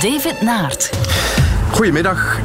David Naert. Goedemiddag.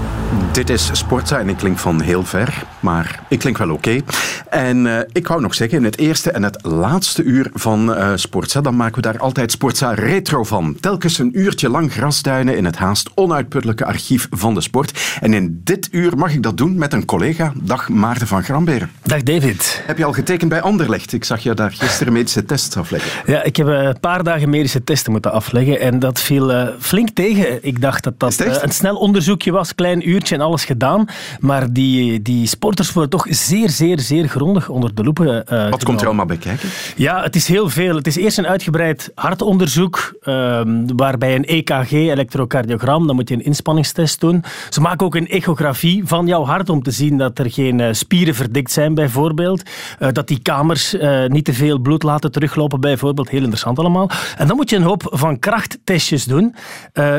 Dit is Sportza en ik klink van heel ver, maar ik klink wel oké. En uh, ik wou nog zeggen, in het eerste en het laatste uur van uh, Sportza, dan maken we daar altijd Sportza Retro van. Telkens een uurtje lang grasduinen in het haast onuitputtelijke archief van de sport. En in dit uur mag ik dat doen met een collega. Dag Maarten van Gramberen. Dag David. Heb je al getekend bij Anderlecht? Ik zag je daar gisteren medische tests afleggen. Ja, ik heb een paar dagen medische testen moeten afleggen en dat viel uh, flink tegen. Ik dacht dat dat een snel onderzoekje was, klein uurtje alles gedaan. Maar die, die sporters worden toch zeer, zeer, zeer grondig onder de loep uh, Wat komt er allemaal bij kijken? Ja, het is heel veel. Het is eerst een uitgebreid hartonderzoek, uh, waarbij een EKG, elektrocardiogram, dan moet je een inspanningstest doen. Ze maken ook een echografie van jouw hart om te zien dat er geen uh, spieren verdikt zijn, bijvoorbeeld. Uh, dat die kamers niet te veel bloed laten teruglopen, bijvoorbeeld. Heel interessant allemaal. En dan moet je een hoop van krachttestjes doen.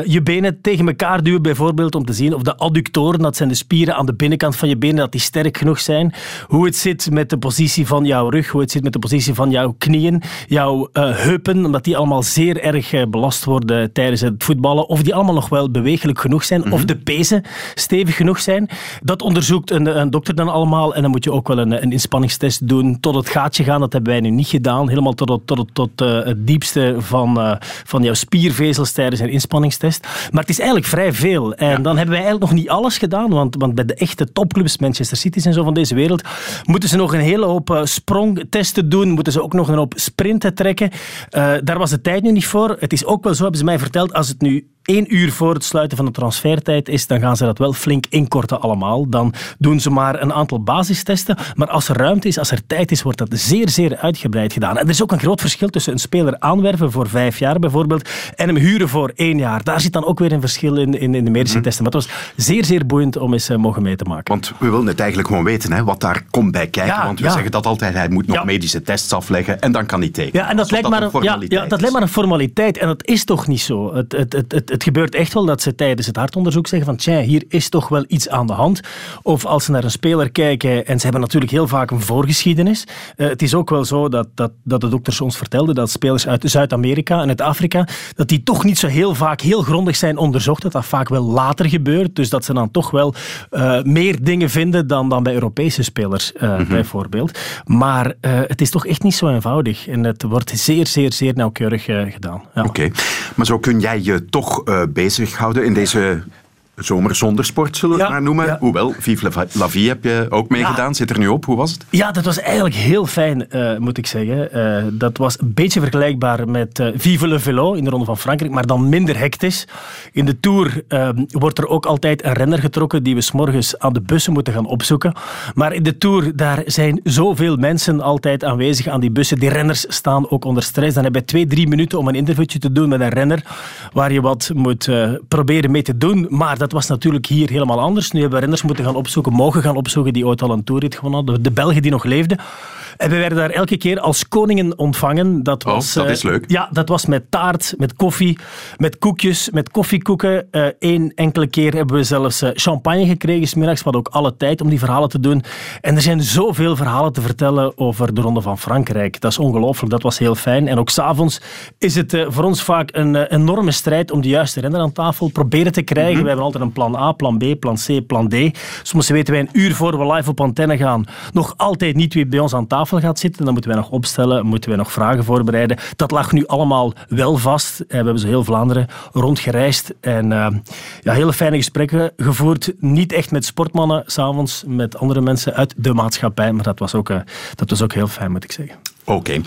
je benen tegen elkaar duwen, bijvoorbeeld, om te zien of de adductoren, dat zijn de spieren aan de binnenkant van je benen, dat die sterk genoeg zijn. Hoe het zit met de positie van jouw rug, hoe het zit met de positie van jouw knieën, jouw uh, heupen, omdat die allemaal zeer erg uh, belast worden tijdens het voetballen. Of die allemaal nog wel bewegelijk genoeg zijn, mm -hmm. of de pezen stevig genoeg zijn. Dat onderzoekt een, een, dokter dan allemaal. En dan moet je ook wel een, een, inspanningstest doen, tot het gaatje gaan. Dat hebben wij nu niet gedaan. Helemaal tot, het, tot, tot uh, het diepste van, van jouw spiervezels tijdens een inspanningstest. Maar het is eigenlijk vrij veel. En ja. dan hebben wij eigenlijk nog niet alles gedaan, want, want bij de echte topclubs, Manchester City's en zo van deze wereld, moeten ze nog een hele hoop uh, sprongtesten doen, moeten ze ook nog een hoop sprinten trekken. Uh, daar was de tijd nu niet voor. Het is ook wel zo, hebben ze mij verteld, als het nu één uur voor het sluiten van de transfertijd is, dan gaan ze dat wel flink inkorten allemaal. Dan doen ze maar een aantal basistesten. Maar als er ruimte is, als er tijd is, wordt dat zeer, zeer uitgebreid gedaan. En er is ook een groot verschil tussen een speler aanwerven voor vijf jaar bijvoorbeeld en hem huren voor één jaar. Daar zit dan ook weer een verschil in, in, in de medische testen. Maar het was zeer, zeer boeiend om eens uh, mogen mee te maken. Want we willen het eigenlijk gewoon weten, hè, wat daar komt bij kijken. Ja, want we ja. zeggen dat altijd, hij moet nog ja. medische tests afleggen en dan kan hij tekenen. Ja, en dat, lijkt, dat maar een, ja, ja, dat lijkt maar een formaliteit. En dat is toch niet zo. Het, het, het, het, het gebeurt echt wel dat ze tijdens het hartonderzoek zeggen van tja, hier is toch wel iets aan de hand. Of als ze naar een speler kijken, en ze hebben natuurlijk heel vaak een voorgeschiedenis. Uh, het is ook wel zo dat, dat, dat de dokters ons vertelden dat spelers uit Zuid-Amerika en uit Afrika, dat die toch niet zo heel vaak heel grondig zijn onderzocht. Dat dat vaak wel later gebeurt. Dus dat ze dan toch wel uh, meer dingen vinden dan, dan bij Europese spelers uh, mm-hmm. bijvoorbeeld. Maar het is toch echt niet zo eenvoudig. En het wordt zeer, zeer, zeer nauwkeurig gedaan. Ja. Oké, okay. maar zo kun jij je toch bezighouden in deze zomer zonder sport, zullen we ja, het maar noemen. Ja. Hoewel, Vive la Vie heb je ook meegedaan. Ja. Zit er nu op. Hoe was het? Ja, dat was eigenlijk heel fijn, uh, moet ik zeggen. Uh, dat was een beetje vergelijkbaar met uh, Vive le Velo in de Ronde van Frankrijk, maar dan minder hectisch. In de Tour wordt er ook altijd een renner getrokken die we s'morgens aan de bussen moeten gaan opzoeken. Maar in de Tour, daar zijn zoveel mensen altijd aanwezig aan die bussen. Die renners staan ook onder stress. Dan heb je twee, drie minuten om een interviewtje te doen met een renner waar je wat moet proberen mee te doen. Maar dat was natuurlijk hier helemaal anders. Nu hebben we renners moeten gaan opzoeken, mogen gaan opzoeken, die ooit al een toerrit gewonnen hadden. De Belgen die nog leefden. En we werden daar elke keer als koningen ontvangen. Dat was, oh, dat is leuk. Uh, ja, dat was met taart, met koffie, met koekjes, met koffiekoeken. Eén uh, enkele keer hebben we zelfs uh, champagne gekregen, smiddags. We hadden ook alle tijd om die verhalen te doen. En er zijn zoveel verhalen te vertellen over de Ronde van Frankrijk. Dat is ongelooflijk, dat was heel fijn. En ook s'avonds is het voor ons vaak een enorme strijd om de juiste renner aan tafel proberen te krijgen. Mm-hmm. We hebben altijd een plan A, plan B, plan C, plan D. Soms weten wij een uur voor we live op antenne gaan nog altijd niet wie bij ons aan tafel gaat zitten. Dan moeten wij nog opstellen, moeten wij nog vragen voorbereiden. Dat lag nu allemaal wel vast. We hebben zo heel Vlaanderen rondgereisd en uh, ja, hele fijne gesprekken gevoerd. Niet echt met sportmannen, s'avonds met andere mensen uit de maatschappij. Maar dat was ook, uh, dat was ook heel fijn, moet ik zeggen. Oké.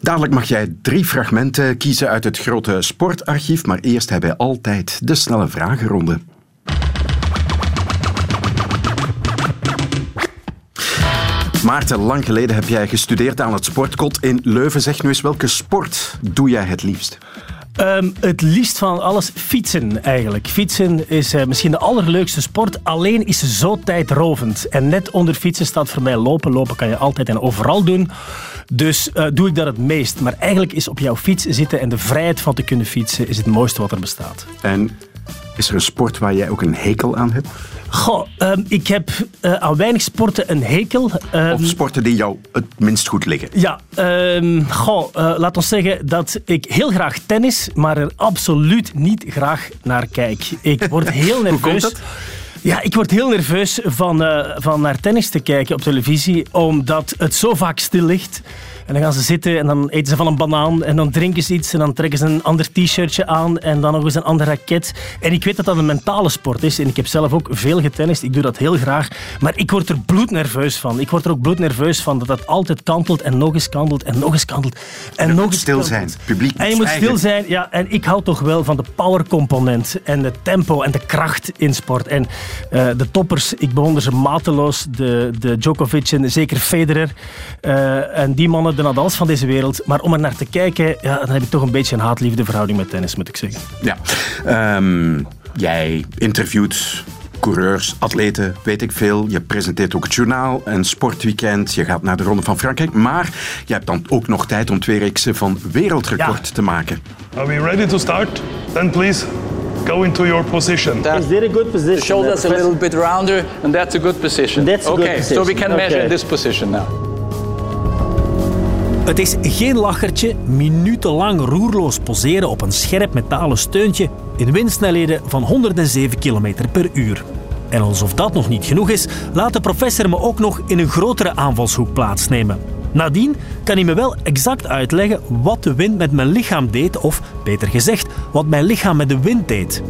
Dadelijk mag jij drie fragmenten kiezen uit het grote sportarchief. Maar eerst hebben wij altijd de snelle vragenronde. Maarten, lang geleden heb jij gestudeerd aan het Sportkot in Leuven. Zeg nu eens, welke sport doe jij het liefst? Um, het liefst van alles fietsen eigenlijk. Fietsen is uh, misschien de allerleukste sport, alleen is ze zo tijdrovend. En net onder fietsen staat voor mij lopen. Lopen kan je altijd en overal doen. Dus uh, doe ik dat het meest. Maar eigenlijk is op jouw fiets zitten en de vrijheid van te kunnen fietsen is het mooiste wat er bestaat. En is er een sport waar jij ook een hekel aan hebt? Goh, ehm, ik heb uh, aan weinig sporten een hekel. Um, of sporten die jou het minst goed liggen? Ja, um, goh, uh, laat ons zeggen dat ik heel graag tennis, maar er absoluut niet graag naar kijk. Ik word heel nerveus. Hoe komt dat? Ja, ik word heel nerveus van, uh, van naar tennis te kijken op televisie, omdat het zo vaak stil ligt. En dan gaan ze zitten en dan eten ze van een banaan en dan drinken ze iets en dan trekken ze een ander t-shirtje aan en dan nog eens een ander raket. En ik weet dat dat een mentale sport is en ik heb zelf ook veel getennist. Ik doe dat heel graag. Maar ik word er bloednerveus van. Ik word er ook bloednerveus van dat dat altijd kantelt en nog eens kantelt en nog eens kantelt. En, en nog eens stil zijn. Publiek En je moet stil zijn. Ja, en ik hou toch wel van de powercomponent en de tempo en de kracht in sport. En uh, de toppers, ik bewonder ze mateloos. De, de Djokovic en zeker Federer. Uh, en die mannen de Nadals van deze wereld. Maar om er naar te kijken, ja, dan heb ik toch een beetje een haat-liefde verhouding met tennis, moet ik zeggen. Ja. Um, jij interviewt coureurs, atleten, weet ik veel. Je presenteert ook het journaal, een sportweekend. Je gaat naar de Ronde van Frankrijk. Maar je hebt dan ook nog tijd om twee reeksen van wereldrecord ja. te maken. Are we ready to start? Then please go into your position. That Is dit a good position? the shoulders a little bit rounder, and that's a good position. That's a good okay, so we can measure Okay. this position now. Het is geen lachertje, minutenlang roerloos poseren op een scherp metalen steuntje in windsnelheden van 107 km per uur. En alsof dat nog niet genoeg is, laat de professor me ook nog in een grotere aanvalshoek plaatsnemen. Nadien kan hij me wel exact uitleggen wat de wind met mijn lichaam deed, of beter gezegd, wat mijn lichaam met de wind deed.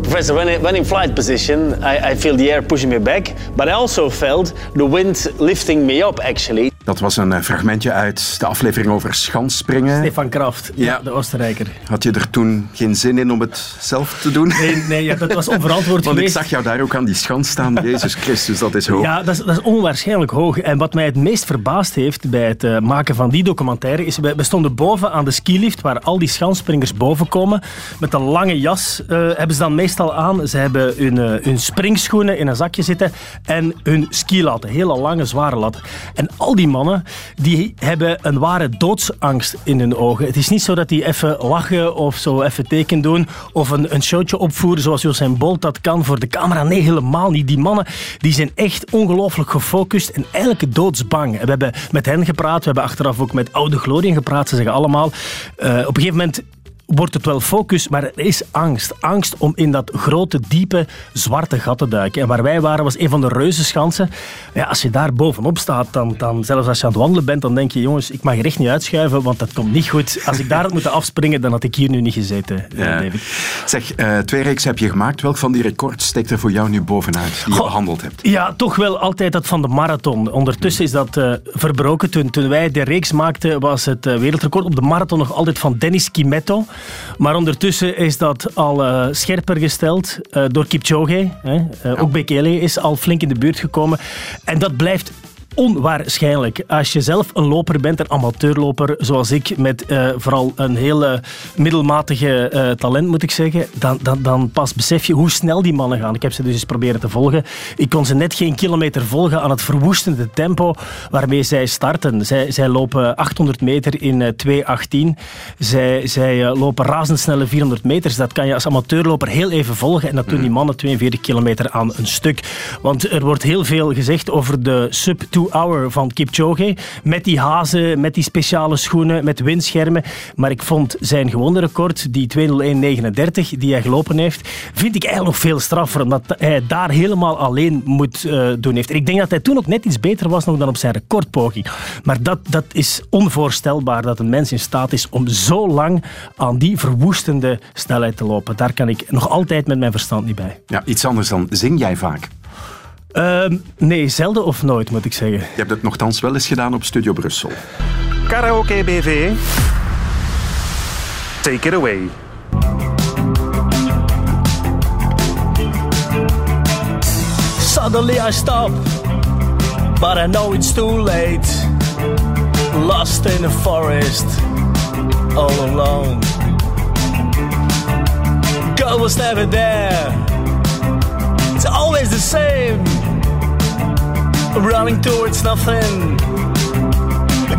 Professor, when, in- flight position, I, I feel the air pushing me back, but I also felt the wind lifting me up, actually. Dat was een eh, fragmentje uit de aflevering over schansspringen. Stefan Kraft, Ja. de Oostenrijker. Had je er toen geen zin in om het zelf te doen? Nee, nee ja, dat was onverantwoord Want ik zag jou daar ook aan die schans staan. Jezus Christus, dat is hoog. Ja, dat is, dat is onwaarschijnlijk hoog. En wat mij het meest verbaasd heeft bij het eh, maken van die documentaire is, we, we stonden boven aan de skilift waar al die schansspringers boven komen. Met een lange jas eh, hebben ze dan meestal aan. Ze hebben hun, hun springschoenen in een zakje zitten en hun skilatten. Hele lange, zware latten. En al die mannen, die hebben een ware doodsangst in hun ogen. Het is niet zo dat die even lachen of zo even teken doen of een, een showtje opvoeren zoals Usain Bolt dat kan voor de camera. Nee, helemaal niet. Die mannen die zijn echt ongelooflijk gefocust en eigenlijk doodsbang. We hebben met hen gepraat, we hebben achteraf ook met oude Glorien gepraat. Ze zeggen allemaal, eh, op een gegeven moment wordt het wel focus, maar er is angst. Angst om in dat grote, diepe, zwarte gat te duiken. En waar wij waren was een van de reuzenschansen. Ja, als je daar bovenop staat, dan, dan zelfs als je aan het wandelen bent, dan denk je, jongens, ik mag hier echt niet uitschuiven, want dat komt niet goed. Als ik daar had moeten afspringen, dan had ik hier nu niet gezeten, eh, Ja. David. Zeg, eh, twee reeks heb je gemaakt. Welk van die records steekt er voor jou nu bovenuit, die je behandeld hebt? Ja, toch wel altijd dat van de marathon. Ondertussen is dat eh, verbroken. Toen, toen wij de reeks maakten, was het wereldrecord op de marathon nog altijd van Dennis Kimetto. Maar ondertussen is dat al eh, scherper gesteld eh, door Kipchoge. Hè. Eh, Ook Bekele is al flink in de buurt gekomen. En dat blijft onwaarschijnlijk. Als je zelf een loper bent, een amateurloper zoals ik, met eh, vooral een hele middelmatige eh, talent moet ik zeggen, dan, dan, dan pas besef je hoe snel die mannen gaan. Ik heb ze dus eens proberen te volgen. Ik kon ze net geen kilometer volgen aan het verwoestende tempo waarmee zij starten. Zij, zij lopen 800 meter in eh, 2.18. Zij, zij eh, lopen razendsnelle 400 meters. Dat kan je als amateurloper heel even volgen. En dat doen die mannen 42 kilometer aan een stuk. Want er wordt heel veel gezegd over de sub 2 hour van Kipchoge. Met die hazen, met die speciale schoenen, met windschermen. Maar ik vond zijn gewone record, die 2.01.39, die hij gelopen heeft, vind ik eigenlijk nog veel straffer. Omdat hij daar helemaal alleen moet eh, doen heeft. Ik denk dat hij toen ook net iets beter was nog dan op zijn recordpoging. Maar dat, dat is onvoorstelbaar dat een mens in staat is om zo lang aan die verwoestende snelheid te lopen. Daar kan ik nog altijd met mijn verstand niet bij. Ja, iets anders dan zing jij vaak. Ehm, nee, zelden of nooit, moet ik zeggen. Je hebt het nogthans wel eens gedaan op Studio Brussel. Karaoke BV. Take it away. Suddenly I stop, but I know it's too late. Lost in the forest, all alone. God was never there. It's always the same. Running towards nothing.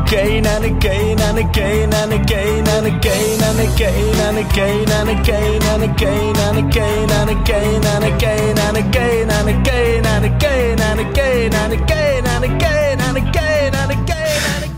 again and again and again and again and again and again and again and again and again and again and again and again and again and again and again and again and again and again and again.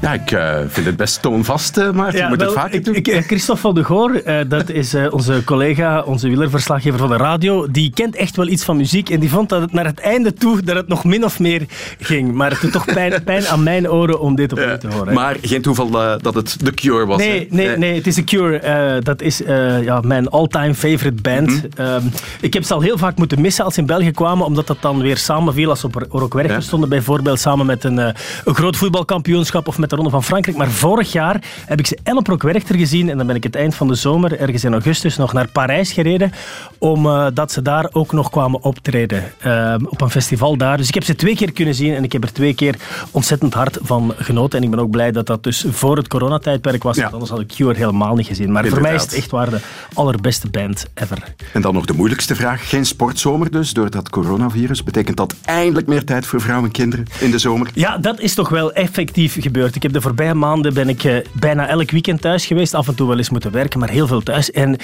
Ja, ik uh, vind het best toonvast, uh, maar je moet het vaker doen. Ik, Christophe van de Goor, uh, dat is onze collega, onze wielerverslaggever van de radio, die kent echt wel iets van muziek en die vond dat het naar het einde toe dat het nog min of meer ging. Maar het doet toch pijn, pijn aan mijn oren om dit opnieuw te horen. Maar geen toeval dat het The Cure was. Nee, nee, nee, het is The Cure. dat is ja, mijn all-time favorite band. Mm -hmm. ik heb ze al heel vaak moeten missen als ze in België kwamen, omdat dat dan weer samenviel als ze op Rockwerk ja. stonden, bijvoorbeeld samen met een, een groot voetbalkampioenschap of met de Ronde van Frankrijk. Maar vorig jaar heb ik ze en op Rockwerchter gezien en dan ben ik het eind van de zomer, ergens in augustus, nog naar Parijs gereden, omdat uh, ze daar ook nog kwamen optreden. Uh, op een festival daar. Dus ik heb ze twee keer kunnen zien en ik heb er twee keer ontzettend hard van genoten. En ik ben ook blij dat dat dus voor het coronatijdperk was, ja. want anders had ik Cure helemaal niet gezien. Maar Inderdaad. voor mij is het echt waar de allerbeste band ever. En dan nog de moeilijkste vraag. Geen sportzomer dus, door dat coronavirus. Betekent dat eindelijk meer tijd voor vrouwen en kinderen in de zomer? Ja, dat is toch wel effectief gebeurd. Ik heb de voorbije maanden ben ik uh, bijna elk weekend thuis geweest. Af en toe wel eens moeten werken, maar heel veel thuis. En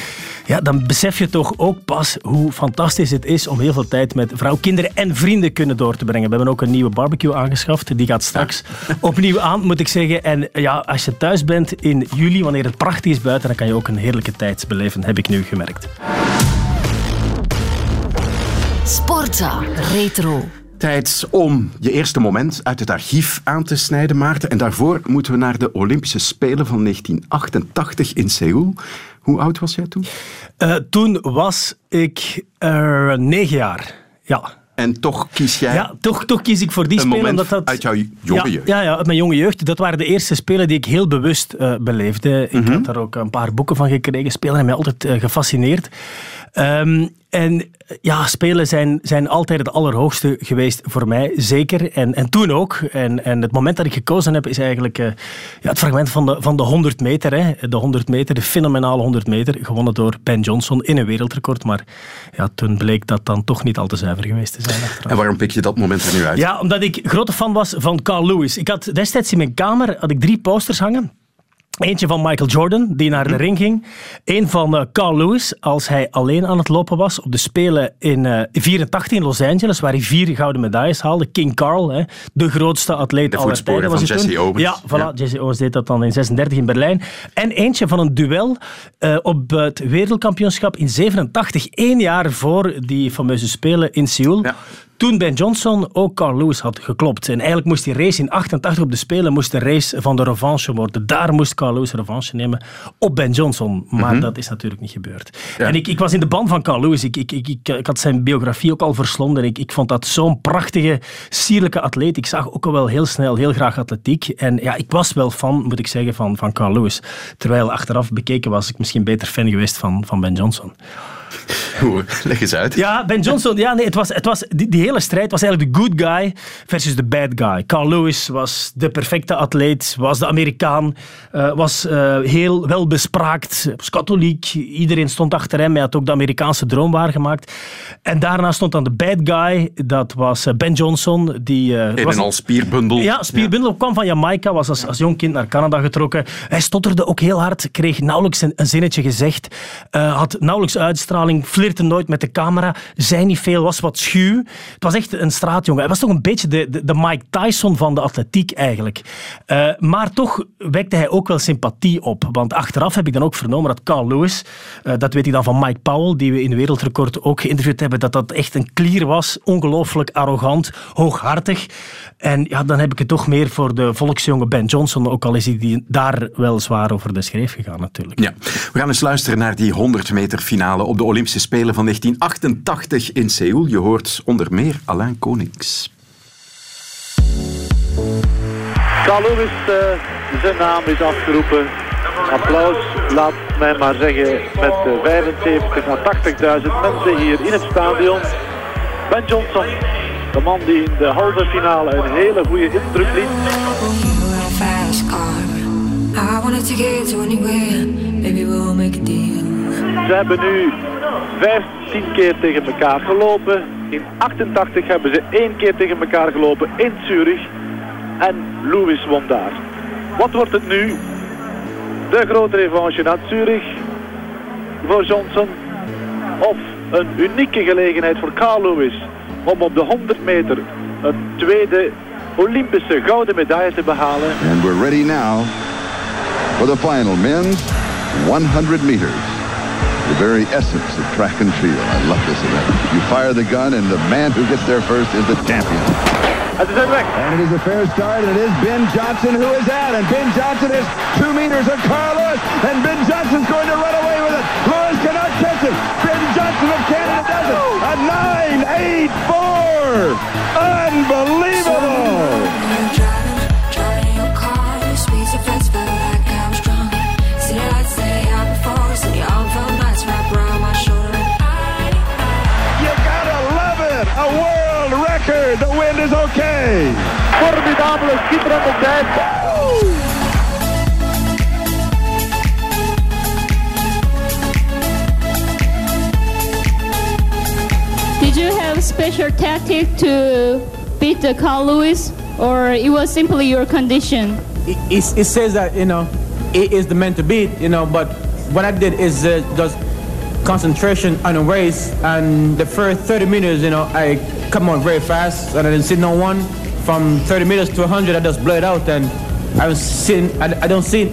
ja, dan besef je toch ook pas hoe fantastisch het is om heel veel tijd met vrouw, kinderen en vrienden kunnen door te brengen. We hebben ook een nieuwe barbecue aangeschaft. Die gaat straks opnieuw aan, moet ik zeggen. En ja, als je thuis bent in juli, wanneer het prachtig is buiten, dan kan je ook een heerlijke tijd beleven, heb ik nu gemerkt. Sportza Retro. Tijd om je eerste moment uit het archief aan te snijden, Maarten. En daarvoor moeten we naar de Olympische Spelen van 1988 in Seoul. Hoe oud was jij toen? Uh, toen was ik uh, negen jaar. Ja. En toch kies jij. Ja, toch, toch kies ik voor die spelen. Omdat dat, uit jouw jonge jeugd. Ja, ja, uit mijn jonge jeugd. Dat waren de eerste spelen die ik heel bewust uh, beleefde. Ik mm -hmm. had daar ook een paar boeken van gekregen. Spelen hebben mij altijd uh, gefascineerd. Um, en ja, spelen zijn, zijn altijd het allerhoogste geweest voor mij, zeker. En, en toen ook. En, en het moment dat ik gekozen heb, is eigenlijk uh, ja, het fragment van de, van de 100 meter. Hè. De 100 meter, de fenomenale 100 meter, gewonnen door Ben Johnson in een wereldrecord. Maar ja, toen bleek dat dan toch niet al te zuiver geweest te zijn. Achteraf. En waarom pik je dat moment er nu uit? Ja, omdat ik grote fan was van Carl Lewis. Ik had destijds in mijn kamer had ik drie posters hangen. Eentje van Michael Jordan, die naar de ring ging. Eén van uh, Carl Lewis, als hij alleen aan het lopen was op de Spelen in 1984 uh, in Los Angeles, waar hij vier gouden medailles haalde. King Carl, hè, de grootste atleet de aller tijden. was van Jesse. Owens. Ja, voilà, ja. Jesse Owens deed dat dan in 36 in Berlijn. En eentje van een duel uh, op het wereldkampioenschap in 87, één jaar voor die fameuze Spelen in Seoul. Ja toen Ben Johnson ook Carl Lewis had geklopt. En eigenlijk moest die race in 88 op de Spelen moest de race van de revanche worden. Daar moest Carl Lewis revanche nemen op Ben Johnson. Maar mm -hmm. dat is natuurlijk niet gebeurd. Ja. En ik, ik was in de band van Carl Lewis. Ik, ik, ik, ik, ik had zijn biografie ook al verslonden. Ik, ik vond dat zo'n prachtige, sierlijke atleet. Ik zag ook al wel heel snel heel graag atletiek. En ja, ik was wel fan, moet ik zeggen, van, van Carl Lewis. Terwijl achteraf bekeken was ik misschien beter fan geweest van, van Ben Johnson. Leg eens uit. Ja, Ben Johnson, ja, nee, het was, het was, die, die, hele strijd was eigenlijk de good guy versus de bad guy. Carl Lewis was de perfecte atleet, was de Amerikaan, uh, was uh, heel welbespraakt, was katholiek. Iedereen stond achter hem. Hij had ook de Amerikaanse droom waargemaakt. En daarna stond dan de bad guy, dat was Ben Johnson. Die, uh, In was een al spierbundel. Ja, spierbundel. Ja. kwam van Jamaica, was als, als jong kind naar Canada getrokken. Hij stotterde ook heel hard, kreeg nauwelijks een, een zinnetje gezegd, had nauwelijks uitstraling, flirte nooit met de camera, zei niet veel, was wat schuw. Het was echt een straatjongen. Hij was toch een beetje de, de, de Mike Tyson van de atletiek eigenlijk. Uh, maar toch wekte hij ook wel sympathie op. Want achteraf heb ik dan ook vernomen dat Carl Lewis, uh, dat weet ik dan van Mike Powell, die we in Wereldrecord ook geïnterviewd hebben, dat dat echt een klier was. Ongelooflijk arrogant, hooghartig. En ja, dan heb ik het toch meer voor de volksjongen Ben Johnson, ook al is hij daar wel zwaar over de schreef gegaan natuurlijk. Ja, we gaan eens luisteren naar die 100 meter finale op de Olympische Spelen van 1988 in Seoul. Je hoort onder meer Alain Konings. Carl Lewis, uh, zijn naam is afgeroepen. Applaus, laat mij maar zeggen, met 75 à 80.000 mensen hier in het stadion. Ben Johnson, de man die in de halve finale een hele goede indruk liet. I wanted to get to anywhere, maybe we'll make a deal. Ze hebben nu 15 keer tegen elkaar gelopen. In 88 hebben ze één keer tegen elkaar gelopen in Zurich. En Lewis won daar. Wat wordt het nu? De grote revanche naar Zurich voor Johnson. Of een unieke gelegenheid voor Carl Lewis om op de 100 meter een tweede Olympische gouden medaille te behalen. And we're ready now for the final men's 100 meters. The very essence of track and field. I love this event. You fire the gun and the man who gets there first is the champion. En ze zijn weg. And it is a fair start, and it is Ben Johnson who is out. And Ben Johnson is two meters of Carl Lewis, and Ben Johnson's going to run away with it. Lewis cannot catch him. Ben Johnson of Canada does it. A 9.84. Unbelievable. Is okay. Formidabele, schitterende tijd. Did you have special tactic to beat the Carl Lewis, or it was simply your condition? it, it, it says that you know it is the meant to beat you know but what i did is uh, just concentration on a race and the first 30 minutes, you know i come on very fast and i didn't see no one. From 30 meters to 100 i just bled out and i was seeing i, I don't see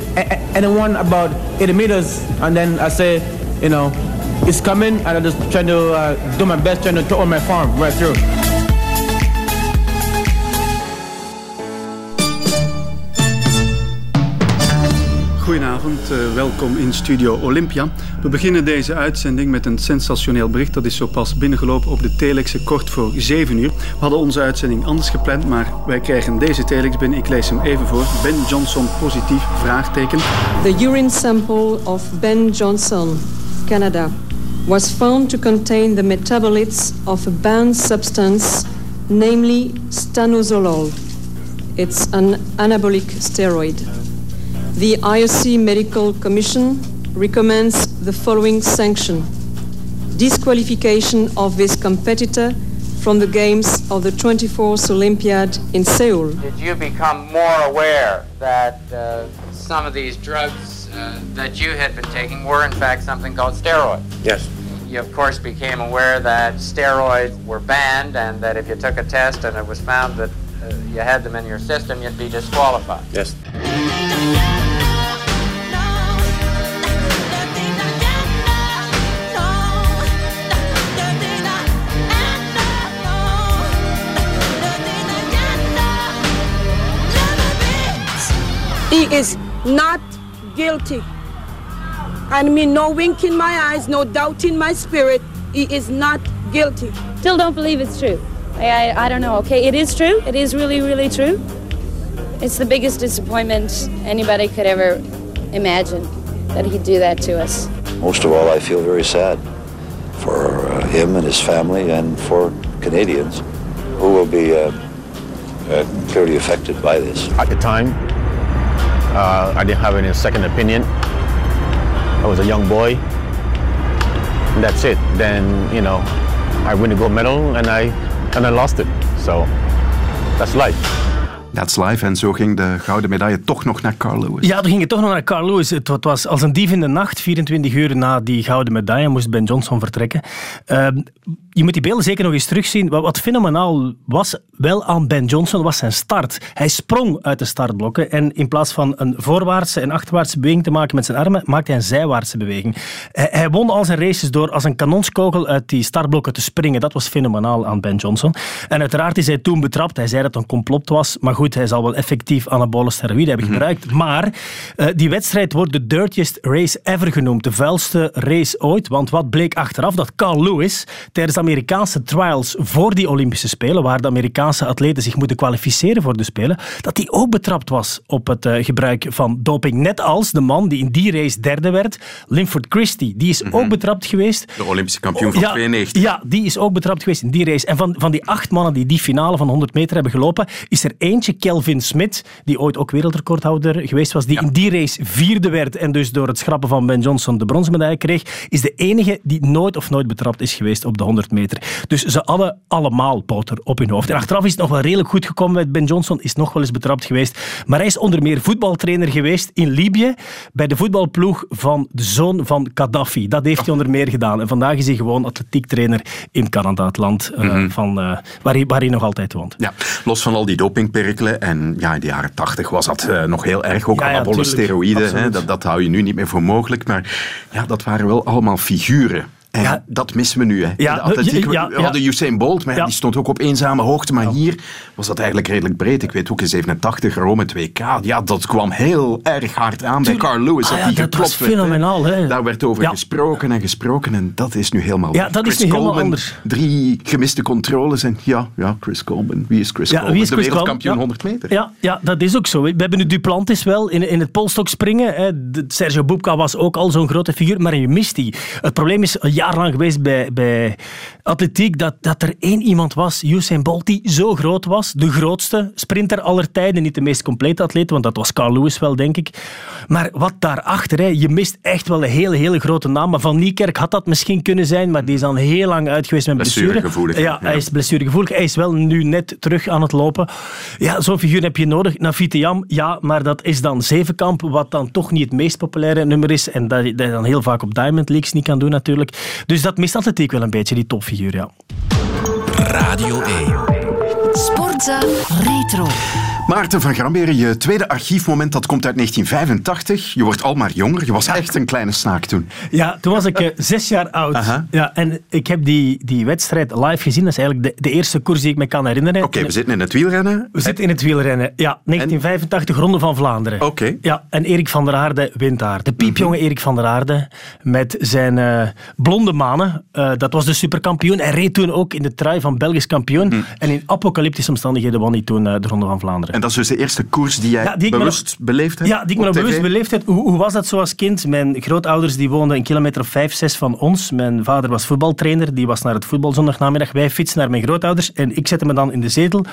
anyone about 80 meters. And then i say you know it's coming and I'm just trying to uh, do my best trying to throw my farm right through Goedenavond, eh, welkom in Studio Olympia. We beginnen deze uitzending met een sensationeel bericht. Dat is zo pas binnengelopen op de telexen kort voor 7 uur. We hadden onze uitzending anders gepland, maar wij krijgen deze telex binnen. Ik lees hem even voor. Ben Johnson positief, vraagteken. The urine sample of Ben Johnson, Canada, was found to contain the metabolites of a banned substance, namely stanozolol. It's an anabolic steroid. The IOC Medical Commission recommends the following sanction disqualification of this competitor from the Games of the 24th Olympiad in Seoul. Did you become more aware that uh, some of these drugs uh, that you had been taking were in fact something called steroids? Yes. You of course became aware that steroids were banned and that if you took a test and it was found that uh, you had them in your system, you'd be disqualified. Yes. He is not guilty. And me no wink in my eyes, no doubt in my spirit. He is not guilty. Still don't believe it's true. I, I, I don't know. Okay, it is true. It is really, really true. It's the biggest disappointment anybody could ever imagine that he'd do that to us. Most of all, I feel very sad for uh, him and his family and for Canadians who will be uh, uh, clearly affected by this. At the time, uh, I didn't have any second opinion. I was a young boy. And that's it. Then, you know, I win the gold medal and I, and I lost it. So that's life. That's live. En zo ging de gouden medaille toch nog naar Carl Lewis. Ja, dan ging het toch nog naar Carl Lewis. Het wa- het was als een dief in de nacht, 24 uur na die gouden medaille, moest Ben Johnson vertrekken. Ehm, je moet die beelden zeker nog eens terugzien. Wat, wat fenomenaal was wel aan Ben Johnson, was zijn start. Hij sprong uit de startblokken en in plaats van een voorwaartse en achterwaartse beweging te maken met zijn armen, maakte hij een zijwaartse beweging. Hij, hij won al zijn races door als een kanonskogel uit die startblokken te springen. Dat was fenomenaal aan Ben Johnson. En uiteraard is hij toen betrapt. Hij zei dat het een complot was, maar goed, hij zal wel effectief anabole steroïden hebben gebruikt. Maar eh, die wedstrijd wordt de dirtiest race ever genoemd. De vuilste race ooit. Want wat bleek achteraf? Dat Carl Lewis tijdens de Amerikaanse trials voor die Olympische Spelen, waar de Amerikaanse atleten zich moeten kwalificeren voor de Spelen, dat hij ook betrapt was op het eh, gebruik van doping. Net als de man die in die race derde werd, Linford Christie. Die is ook betrapt geweest. De Olympische kampioen van Ja, 92. ja, die is ook betrapt geweest in die race. En van, van die acht mannen die die finale van 100 meter hebben gelopen, is er eentje, Kelvin Smith, die ooit ook wereldrecordhouder geweest was, die in die race vierde werd en dus door het schrappen van Ben Johnson de bronzen medaille kreeg, is de enige die nooit of nooit betrapt is geweest op de 100 meter. Dus ze hadden allemaal boter op hun hoofd. En achteraf is het nog wel redelijk goed gekomen met Ben Johnson, is nog wel eens betrapt geweest. Maar hij is onder meer voetbaltrainer geweest in Libië, bij de voetbalploeg van de zoon van Gaddafi. Dat heeft hij onder meer gedaan. En vandaag is hij gewoon atletiektrainer in Canada, het land uh, mm -hmm. van, uh, waar, hij, waar hij nog altijd woont. Ja, los van al die dopingperikelen. En ja, in de jaren tachtig was dat uh, nog heel erg. Ook ja, steroïden, hè, dat, dat hou je nu niet meer voor mogelijk. Maar ja, dat waren wel allemaal figuren. En ja. dat missen we nu. Hè. Ja, de atletiek, we hadden Usain Bolt, maar die stond ook op eenzame hoogte. Maar hier was dat eigenlijk redelijk breed. Ik weet ook in 87, Rome 2K. Ja, dat kwam heel erg hard aan bij Carl Lewis. Ah, dat, dat was fenomenaal. Hè. Daar werd over gesproken en gesproken. En dat is nu helemaal Ja, dat Chris is nu Coleman, helemaal anders. Drie gemiste controles. En ja, ja Chris Coleman. Wie is Chris Coleman? Wie is de Chris wereldkampioen Coleman? 100 meter. Ja, ja, dat is ook zo. We hebben nu Duplantis wel in, in het polstok springen. De, Sergio Bubka was ook al zo'n grote figuur, maar je mist die. Het probleem is een jaar lang geweest bij bij atletiek dat, dat er één iemand was, Usain Bolt, die zo groot was. De grootste sprinter aller tijden. Niet de meest complete atleet, want dat was Carl Lewis wel, denk ik. Maar wat daarachter, hè, je mist echt wel een hele, hele grote naam. Maar Van Niekerk had dat misschien kunnen zijn, maar die is al heel lang uit geweest met blessure. Blessuregevoelig. Ja, hij is blessuregevoelig. Hij is wel nu net terug aan het lopen. Ja, zo'n figuur heb je nodig. Nafite Jam, ja, maar dat is dan Zevenkamp, wat dan toch niet het meest populaire nummer is. En dat je dan heel vaak op Diamond Leagues niet kan doen, natuurlijk. Dus dat mist atletiek wel een beetje, die topfiguur, ja. Radio 1. Sportza Retro. Maarten van Gramberen, je tweede archiefmoment dat komt uit 1985. Je wordt al maar jonger. Je was echt een kleine snaak toen. Ja, toen was ik uh, zes jaar oud. Ja, en ik heb die, die wedstrijd live gezien. Dat is eigenlijk de, de eerste koers die ik me kan herinneren. Oké, okay, we zitten in het wielrennen. We zitten in het wielrennen, ja. 1985, Ronde van Vlaanderen. Oké. Okay. Ja, en Erik van der Aarde wint daar. De piepjonge Erik van der Aarde met zijn uh, blonde manen. Uh, dat was de superkampioen. Hij reed toen ook in de trui van Belgisch kampioen. Mm. En in apocalyptische omstandigheden won hij toen de Ronde van Vlaanderen. En dat is dus de eerste koers die jij ja, die bewust me, beleefd hebt? Ja, die ik me bewust beleefd heb. Hoe, hoe, was dat zo als kind? Mijn grootouders die woonden een kilometer vijf, zes van ons. Mijn vader was voetbaltrainer, die was naar het voetbal zondagnamiddag. Wij fietsen naar mijn grootouders en ik zette me dan in de zetel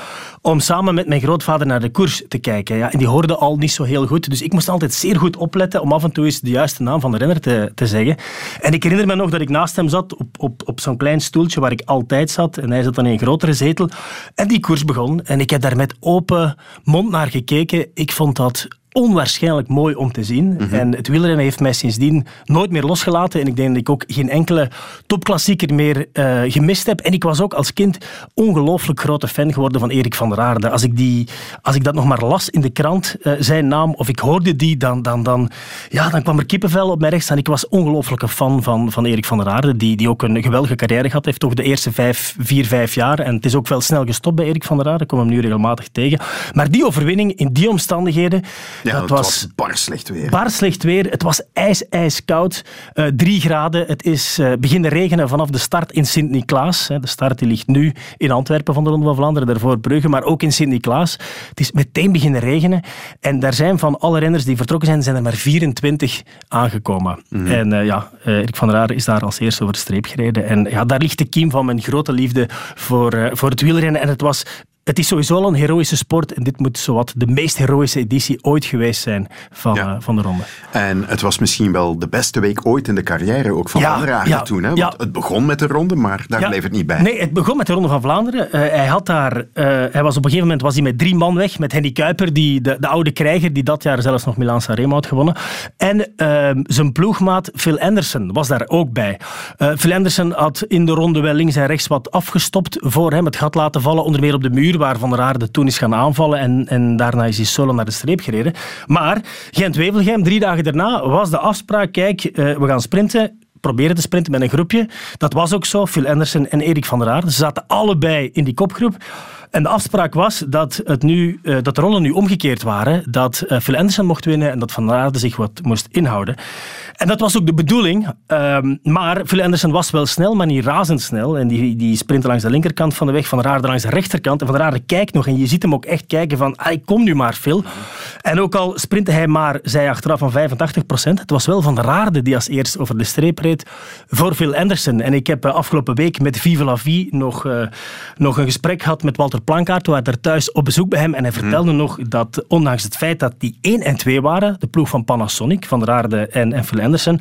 om samen met mijn grootvader naar de koers te kijken. Ja, en die hoorde al niet zo heel goed, dus ik moest altijd zeer goed opletten om af en toe eens de juiste naam van de renner te, te zeggen. En ik herinner me nog dat ik naast hem zat op, op, op zo'n klein stoeltje waar ik altijd zat en hij zat dan in een grotere zetel. En die koers begon en ik heb daar met open mond naar gekeken. Ik vond dat onwaarschijnlijk mooi om te zien. Mm -hmm. En het wielrennen heeft mij sindsdien nooit meer losgelaten. En ik denk dat ik ook geen enkele topklassieker meer uh, gemist heb. En ik was ook als kind ongelooflijk grote fan geworden van Erik van der Aarde. Als ik, die, als ik dat nog maar las in de krant, uh, zijn naam, of ik hoorde die, dan, dan, dan, ja, dan kwam er kippenvel op mij rechts. En ik was ongelooflijke fan van, van Erik van der Aarde, die, die ook een geweldige carrière gehad heeft, toch de eerste vijf, vier, vijf jaar. En het is ook wel snel gestopt bij Erik van der Aarde. Ik kom hem nu regelmatig tegen. Maar die overwinning in die omstandigheden... Ja, dat het was, was bar slecht weer. Bar slecht weer. Het was ijs, ijskoud. Uh, drie graden. Het is uh, beginnen regenen vanaf de start in Sint-Niklaas. De start die ligt nu in Antwerpen van de Ronde van Vlaanderen, daarvoor Brugge, maar ook in Sint-Niklaas. Het is meteen beginnen regenen. En daar zijn van alle renners die vertrokken zijn, zijn er maar 24 aangekomen. Mhm. En uh, ja, Erik van der Aar is daar als eerste over de streep gereden. En ja, daar ligt de kiem van mijn grote liefde voor, voor het wielrennen. En het was het is sowieso al een heroïsche sport en dit moet zowat de meest heroïsche editie ooit geweest zijn van, ja. uh, van de ronde. En het was misschien wel de beste week ooit in de carrière ook van Ja, toen. Hè? Want het begon met de ronde, maar daar bleef het niet bij. Nee, het begon met de Ronde van Vlaanderen. Uh, hij, had daar, uh, hij was op een gegeven moment was hij met drie man weg, met Henny Kuiper, die, de, de oude krijger, die dat jaar zelfs nog Milan Sanremo had gewonnen. En ehm, zijn ploegmaat Phil Anderson was daar ook bij. Eh, Phil Anderson had in de ronde wel links en rechts wat afgestopt voor hem, het gat laten vallen, onder meer op de muur, waar Van der Aarde toen is gaan aanvallen en, en daarna is hij solo naar de streep gereden. Maar Gent-Wevelgem, drie dagen daarna, was de afspraak, kijk, uh, we gaan sprinten, proberen te sprinten met een groepje. Dat was ook zo, Phil Anderson en Erik van der Aarde. Ze zaten allebei in die kopgroep. En de afspraak was dat, het nu, uh, dat de rollen nu omgekeerd waren. Dat uh, Phil Anderson mocht winnen en dat Van Aarde zich wat moest inhouden. En dat was ook de bedoeling. Um, maar Phil Anderson was wel snel, maar niet razendsnel. En die, die sprintte langs de linkerkant van de weg, Van Aarde langs de rechterkant. En Van Aarde kijkt nog en je ziet hem ook echt kijken van, ah, kom nu maar Phil. En ook al sprintte hij maar, zei achteraf van 85 procent, het was wel Van der Aarde die als eerst over de streep reed voor Phil Anderson. En ik heb uh, afgelopen week met Vive la Vie nog, nog een gesprek gehad met Walter Plankaart waren er thuis op bezoek bij hem en hij vertelde nog dat ondanks het feit dat die 1 en 2 waren, de ploeg van Panasonic, Van der Aarde en, en Phil Anderson,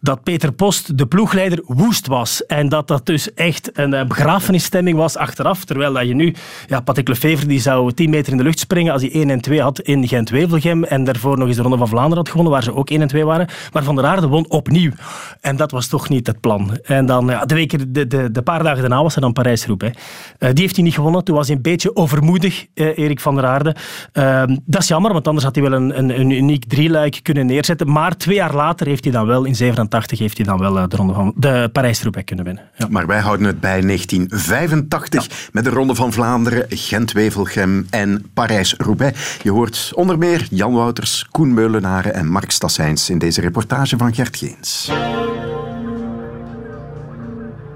dat Peter Post, de ploegleider, woest was. En dat dat dus echt een eh, begrafenisstemming was achteraf, terwijl dat je nu, ja, Patrick Lefevre die zou 10 meter in de lucht springen als hij 1 en 2 had in Gent-Wevelgem en daarvoor nog eens de Ronde van Vlaanderen had gewonnen, waar ze ook 1 en 2 waren. Maar Van der Aarde won opnieuw. En dat was toch niet het plan. En dan, ja, de, weken, de, de, de paar dagen daarna was er dan Parijs-Roubaix. Uh, die heeft hij niet gewonnen. Toen was hij een beetje overmoedig, uh, Erik van der Aarde. Uh, dat is jammer, want anders had hij wel een, een, een uniek drieluik kunnen neerzetten. Maar twee jaar later heeft hij dan wel, in 87, heeft hij dan wel de, ronde van, de Parijs-Roubaix kunnen winnen. Ja. Maar wij houden het bij 1985 ja. met de Ronde van Vlaanderen, Gent-Wevelgem en Parijs-Roubaix. Je hoort onder meer Jan Wouters, Koen Meulenaren en Mark Stassijns in deze reportage van Gert Geens.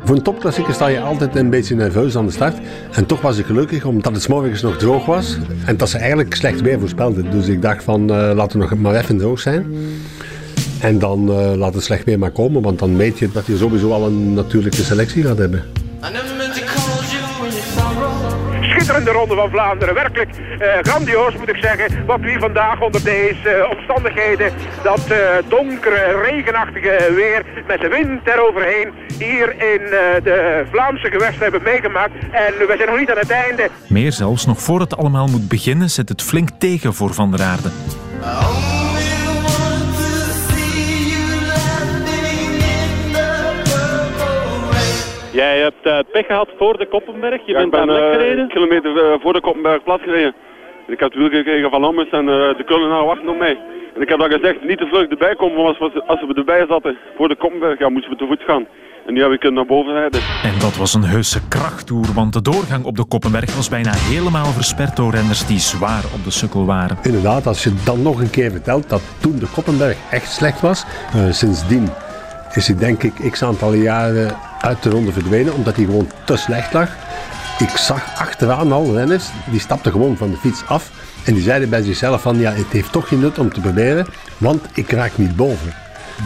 Voor een topklassieker sta je altijd een beetje nerveus aan de start. En toch was ik gelukkig omdat het morgens nog droog was. En dat ze eigenlijk slecht weer voorspelden. Dus ik dacht van uh, laten we nog maar even droog zijn. En dan uh, laat het slecht weer maar komen. Want dan weet je dat je sowieso al een natuurlijke selectie gaat hebben. Schitterende ronde van Vlaanderen. Werkelijk uh, grandioos moet ik zeggen. Wat we hier vandaag onder deze omstandigheden, dat uh, donkere, regenachtige weer met de wind eroverheen, hier in de Vlaamse gewesten hebben meegemaakt. En we zijn nog niet aan het einde. Meer zelfs, nog voor het allemaal moet beginnen, zet het flink tegen voor Van der Aarde. Jij hebt uh, pech gehad voor de Koppenberg. Je ja, bent ben, aan uh, gereden. kilometer uh, voor de Koppenberg plat gereden. En ik heb het wiel gekregen van Lammers en de Kullenaar wachten op mij. En ik heb dan gezegd, niet te vlug erbij komen, want als we erbij zaten voor de Koppenberg, ja, moesten we te voet gaan. En nu heb ik naar boven rijden. En dat was een heuse krachttoer, want de doorgang op de Koppenberg was bijna helemaal versperd door renners die zwaar op de sukkel waren. Inderdaad, als je dan nog een keer vertelt dat toen de Koppenberg echt slecht was, sindsdien is hij denk ik x aantal jaren uit de ronde verdwenen, omdat hij gewoon te slecht lag. Ik zag achteraan al renners, die stapten gewoon van de fiets af en die zeiden bij zichzelf van ja, het heeft toch geen nut om te proberen, want ik raak niet boven.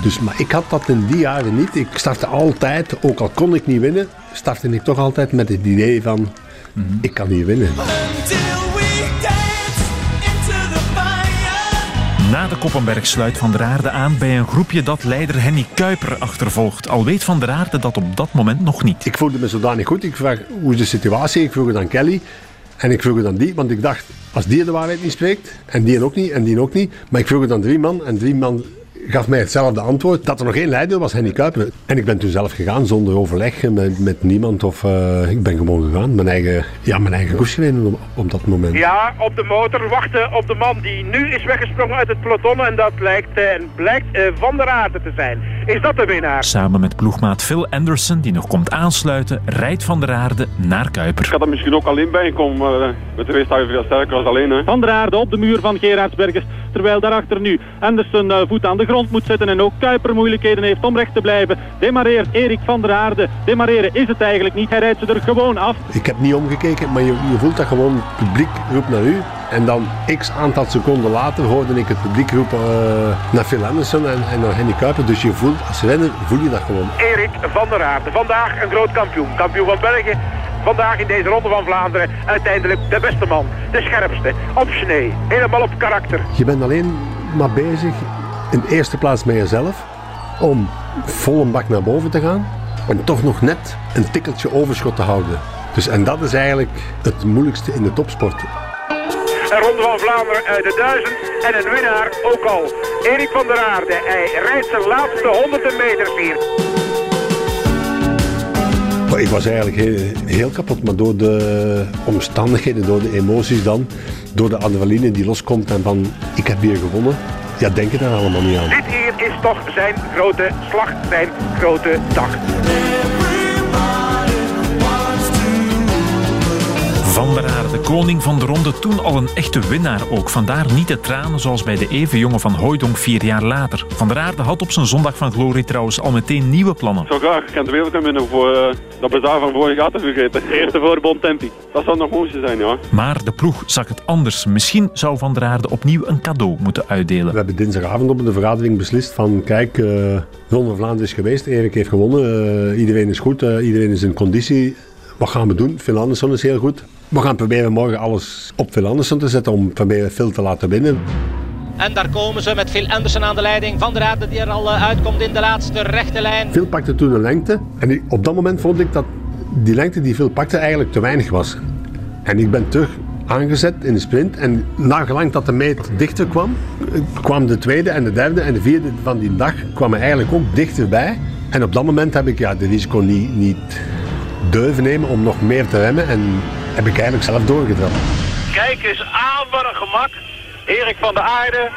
Dus, maar ik had dat in die jaren niet. Ik startte altijd, ook al kon ik niet winnen, startte ik toch altijd met het idee van ik kan hier winnen. Na de Koppenberg sluit Van der Aarde aan bij een groepje dat leider Henny Kuiper achtervolgt. Al weet Van der Aarde dat op dat moment nog niet. Ik voelde me zodanig goed. Ik vraag hoe is de situatie. Ik vroeg het aan Kelly. En ik vroeg het aan die, want ik dacht, als die de waarheid niet spreekt, en die ook niet, en die ook niet, maar ik vroeg het aan drie man, en drie man gaf mij hetzelfde antwoord. Dat er nog één leider was, Henny Kuiper. En ik ben toen zelf gegaan zonder overleg met, met niemand. Of uh, ik ben gewoon gegaan. Mijn eigen, ja, mijn eigen koers gereden op, op, dat moment. Ja, op de motor wachten op de man die nu is weggesprongen uit het peloton. En dat lijkt, uh, blijkt uh, Van der Aarde te zijn. Is dat de winnaar? Samen met ploegmaat Phil Anderson, die nog komt aansluiten, rijdt Van der Aarde naar Kuiper. Ik had er misschien ook alleen bij gekomen, maar met de je veel sterker als alleen. Hè. Van der Aarde op de muur van Gerardsbergers. Terwijl daarachter nu Anderson voet aan de grond moet zetten en ook Kuiper moeilijkheden heeft om recht te blijven. Demareert Erik van der Aarde. Demareren is het eigenlijk niet. Hij rijdt ze er gewoon af. Ik heb niet omgekeken, maar je, je voelt dat gewoon. Het publiek roept naar u. En dan x aantal seconden later hoorde ik het publiek roepen uh, naar Phil Anderson en, en, naar Henny Kuiper. Dus je voelt, als renner voel je dat gewoon. Erik van der Aarde, vandaag een groot kampioen. Kampioen van België. Vandaag in deze ronde van Vlaanderen uiteindelijk de beste man. De scherpste. Op snee. Helemaal op karakter. Je bent alleen maar bezig in de eerste plaats met jezelf om vol een bak naar boven te gaan en toch nog net een tikkeltje overschot te houden. Dus, en dat is eigenlijk het moeilijkste in de topsport. Een ronde van Vlaanderen uit de duizend en een winnaar ook al. Erik van der Aarde, hij rijdt zijn laatste honderden meters hier. Ik was eigenlijk heel, heel, kapot, maar door de omstandigheden, door de emoties dan, door de adrenaline die loskomt en van ik heb hier gewonnen, ja, denk je daar allemaal niet aan. Dit hier is toch zijn grote slag, zijn grote dag. Van der Aarde, koning van de ronde, toen al een echte winnaar ook. Vandaar niet de tranen zoals bij de even jonge van Hooijdonk vier jaar later. Van der Aarde had op zijn zondag van glorie trouwens al meteen nieuwe plannen. Zo graag, ik kan de wereld winnen voor uh, dat bazaar van vorig jaar te vergeten. Eerste voor Bontempi. Dat zou nog mooiste zijn, ja. Maar de ploeg zag het anders. Misschien zou Van der Aarde opnieuw een cadeau moeten uitdelen. We hebben dinsdagavond op de vergadering beslist van kijk, uh, Ronde van Vlaanderen is geweest, Erik heeft gewonnen, uh, iedereen is goed, iedereen is in conditie. Wat gaan we doen? Phil Anderson is heel goed. We gaan proberen morgen alles op Phil Anderson te zetten om proberen Phil te laten winnen. En daar komen ze met Phil Anderson aan de leiding. Van der Aarde die er al eh, uitkomt in de laatste rechte lijn. Phil pakte toen een lengte. En op dat moment vond ik dat die lengte die Phil pakte eigenlijk te weinig was. En ik ben terug aangezet in de sprint. En nagelang dat de meet dichter kwam, kwam de tweede en de derde en de vierde van die dag kwamen eigenlijk ook dichterbij. En op dat moment heb ik ja, de risico niet, niet durven nemen om nog meer te remmen. En heb ik eigenlijk zelf doorgedrapt. Kijk eens aan, wat een gemak. Erik van der Aarde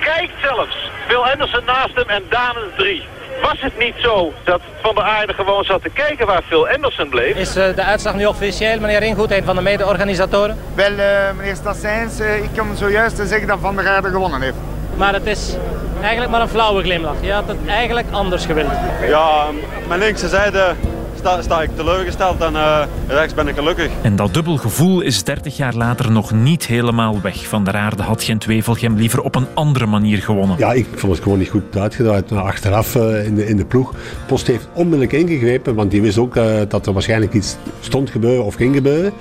kijkt zelfs. Phil Anderson naast hem en is drie. Was het niet zo dat Van der Aarde gewoon zat te kijken waar Phil Anderson bleef? Is eh, de uitslag nu officieel, meneer Ingoed, een van de mede-organisatoren? Wel, eh, meneer Stassijns, eh, ik kan zojuist zeggen dat Van der Aarde gewonnen heeft. Maar het is eigenlijk maar een flauwe glimlach. Je had het eigenlijk anders gewild. Ja, mijn linkse zijde sta, sta ik teleurgesteld en eh, rechts ben ik gelukkig. En dat dubbel gevoel is 30 jaar later nog niet helemaal weg. Van der Aarde had Gent-Wevelgem liever op een andere manier gewonnen. Ja, ik vond het gewoon niet goed uitgedraaid. Maar achteraf eh, in, de, in de ploeg. Post heeft onmiddellijk ingegrepen, want die wist ook eh, dat er waarschijnlijk iets stond gebeuren of ging gebeuren.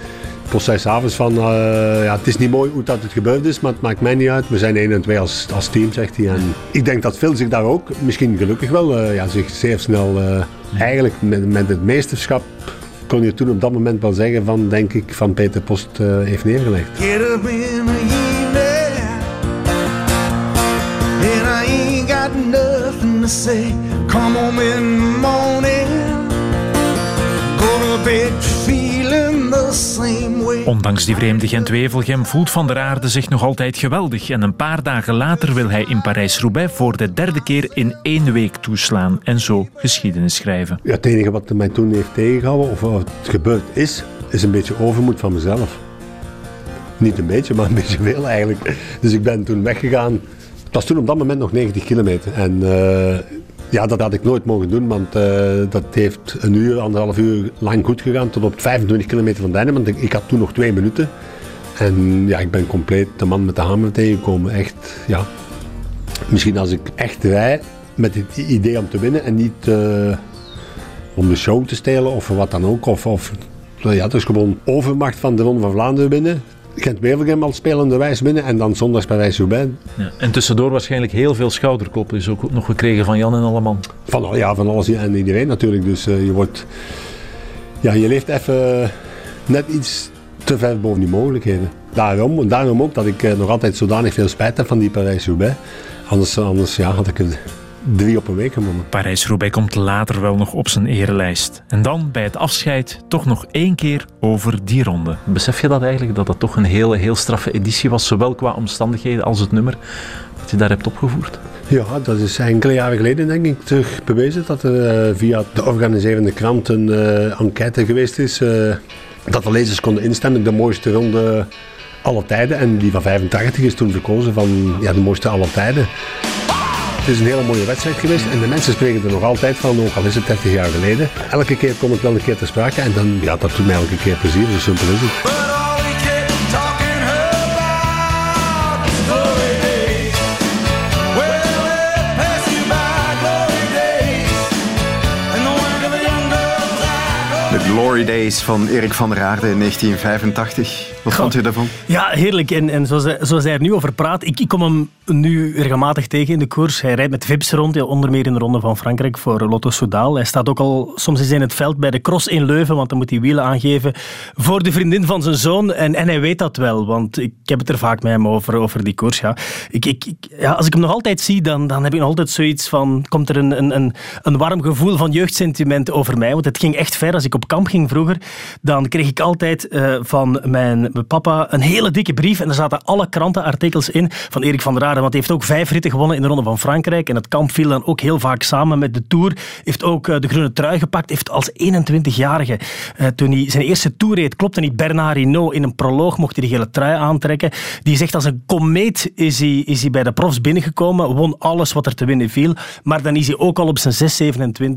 Zei s'avonds van, eh, ja, het is niet mooi hoe dat het gebeurd is, maar het maakt mij niet uit. We zijn 1 en 2 als, als team, zegt hij. En ik denk dat Phil zich daar ook, misschien gelukkig wel, eh, ja, zich zeer snel, eh, eigenlijk met, met het meesterschap, kon je toen op dat moment wel zeggen van, denk ik, van Peter Post heeft neergelegd. Come in Ondanks die vreemde Gent-Wevelgem voelt Van der Aarde zich nog altijd geweldig. En een paar dagen later wil hij in Parijs-Roubaix voor de derde keer in één week toeslaan. En zo geschiedenis schrijven. Ja, het enige wat mij toen heeft tegengehouden, of wat gebeurd is, is een beetje overmoed van mezelf. Niet een beetje, maar een beetje veel eigenlijk. Dus ik ben toen weggegaan. Het was toen op dat moment nog 90 kilometer. En eh, ja, dat had ik nooit mogen doen, want eh, dat heeft een uur, anderhalf uur lang goed gegaan. Tot op 25 kilometer van het want ik, ik had toen nog twee minuten. En ja, ik ben compleet de man met de hamer tegengekomen. Echt, ja. Misschien als ik echt rij met het idee om te winnen en niet eh, om de show te stelen of wat dan ook. Of, of ja, het is gewoon overmacht van de Ronde van Vlaanderen winnen. Gent-Wevelgem al spelende wijs winnen en dan zondags bij wijze Ja. En tussendoor waarschijnlijk heel veel schouderkloppen is ook nog gekregen van Jan en Alleman. Van, ja, van alles en iedereen natuurlijk. Dus eh, je wordt... Ja, je leeft even net iets te ver boven die mogelijkheden. Daarom, daarom ook dat ik eh, nog altijd zodanig veel spijt heb van die Parijs-Roubaix. Anders, anders ja, had ik er drie op een week gewonnen. Parijs-Roubaix komt later wel nog op zijn erelijst. En dan, bij het afscheid, toch nog één keer over die ronde. Besef je dat eigenlijk, dat dat toch een hele, heel straffe editie was, zowel qua omstandigheden als het nummer dat je daar hebt opgevoerd? Ja, dat is enkele jaren geleden denk ik terug bewezen dat er eh, via de organiserende krant een eh, enquête geweest is. eh, dat de lezers konden instemmen, de mooiste ronde alle tijden. En die van 85 is toen verkozen van ja, de mooiste alle tijden. Het is een hele mooie wedstrijd geweest en de mensen spreken er nog altijd van, ook al is het 30 jaar geleden. Elke keer komt het wel een keer te sprake en dan, ja, dat doet mij elke keer plezier, zo simpel is het. Glory Days van Erik van der Aarde in 1985. Wat vond u daarvan? Ja, heerlijk. En, en zoals, hij, zoals hij er nu over praat, ik, ik kom hem nu regelmatig tegen in de koers. Hij rijdt met Vips rond, onder meer in de Ronde van Frankrijk voor Lotto Soudal. Hij staat ook al soms eens in het veld bij de cross in Leuven, want dan moet hij wielen aangeven voor de vriendin van zijn zoon. En, en hij weet dat wel, want ik heb het er vaak met hem over, over die koers. Ja. Ik, ik, ik- ja, als ik hem nog altijd zie, dan, dan heb ik nog altijd zoiets van... Komt er een, een, een, een warm gevoel van jeugdsentiment over mij? Want het ging echt ver. Als ik op kamp ging vroeger, dan kreeg ik altijd eh, van mijn papa een hele dikke brief. En daar zaten alle krantenartikels in van Erik van der Aarde. Want hij heeft ook vijf ritten gewonnen in de Ronde van Frankrijk. En het kamp viel dan ook heel vaak samen met de Tour. Heeft ook eh, de groene trui gepakt. Heeft als 21-jarige, eh, toen hij zijn eerste Tour reed, klopte niet Bernard Hinault. In een proloog mocht hij de gele trui aantrekken. Die zegt als een komeet is hij, is hij bij de profs binnengekomen. Won alles wat er te winnen viel. Maar dan is hij ook al op zijn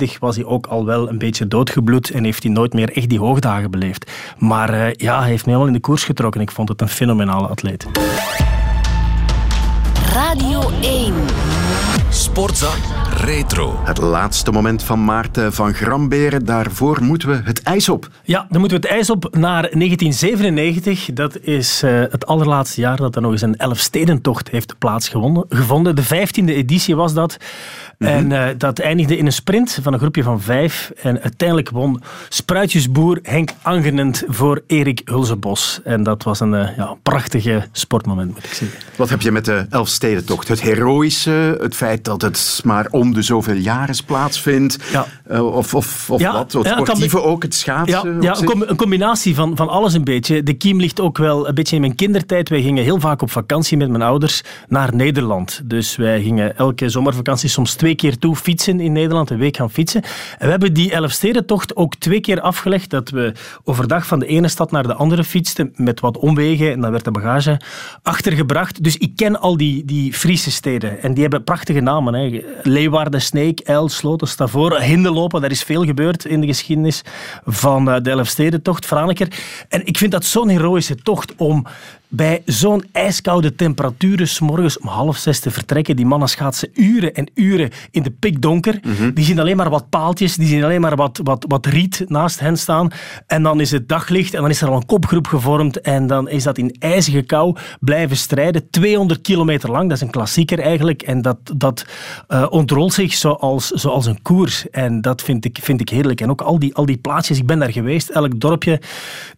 6,27 was hij ook al wel een beetje doodgebloed. En heeft hij nooit meer echt die hoogdagen beleefd. Maar eh, ja, hij heeft mij wel in de koers getrokken. Ik vond het een fenomenale atleet. Radio 1. Sportza Retro. Het laatste moment van Maarten van Gramberen. Daarvoor moeten we het ijs op. Ja, dan moeten we het ijs op naar 1997. Dat is eh, het allerlaatste jaar dat er nog eens een Elfstedentocht heeft plaatsgevonden. De vijftiende editie was dat. En eh, dat eindigde in een sprint van een groepje van vijf. En uiteindelijk won spruitjesboer Henk Angenent voor Erik Hulzenbos. En dat was een eh, ja, prachtige sportmoment, moet ik zeggen. Wat heb je met de Elfstedentocht? Het heroïsche, het feit dat het maar om de zoveel jaren plaatsvindt. Eh, of of, of Ja, wat? Het sportieve ook, het schaatsen. Ja, com- een combinatie van, van alles een beetje. De kiem ligt ook wel een beetje in mijn kindertijd. Wij gingen heel vaak op vakantie met mijn ouders naar Nederland. Dus wij gingen elke zomervakantie soms twee keer toe fietsen in Nederland, een week gaan fietsen. En we hebben die Elfstedentocht ook twee keer afgelegd, dat we overdag van de ene stad naar de andere fietsten, met wat omwegen, en dan werd de bagage achtergebracht. Dus ik ken al die, die Friese steden. En die hebben prachtige namen. Hè. Leeuwarden, Sneek, El, Sloten, Stavoren, Hindelopen. Daar is veel gebeurd in de geschiedenis van eh, de Elfstedentocht, Franeker. En ik vind dat zo'n heroïsche tocht om bij zo'n ijskoude temperaturen, 's morgens om half zes te vertrekken. Die mannen schaatsen uren en uren in de pikdonker. Die zien alleen maar wat paaltjes, die zien alleen maar wat, wat, wat riet naast hen staan. En dan is het daglicht en dan is er al een kopgroep gevormd. En dan is dat in ijzige kou blijven strijden. 200 kilometer lang, dat is een klassieker eigenlijk. En dat, dat eh, ontrolt zich zoals, zoals een koers. En dat vind ik, vind ik heerlijk. En ook al die, al die plaatsjes, ik ben daar geweest, elk dorpje,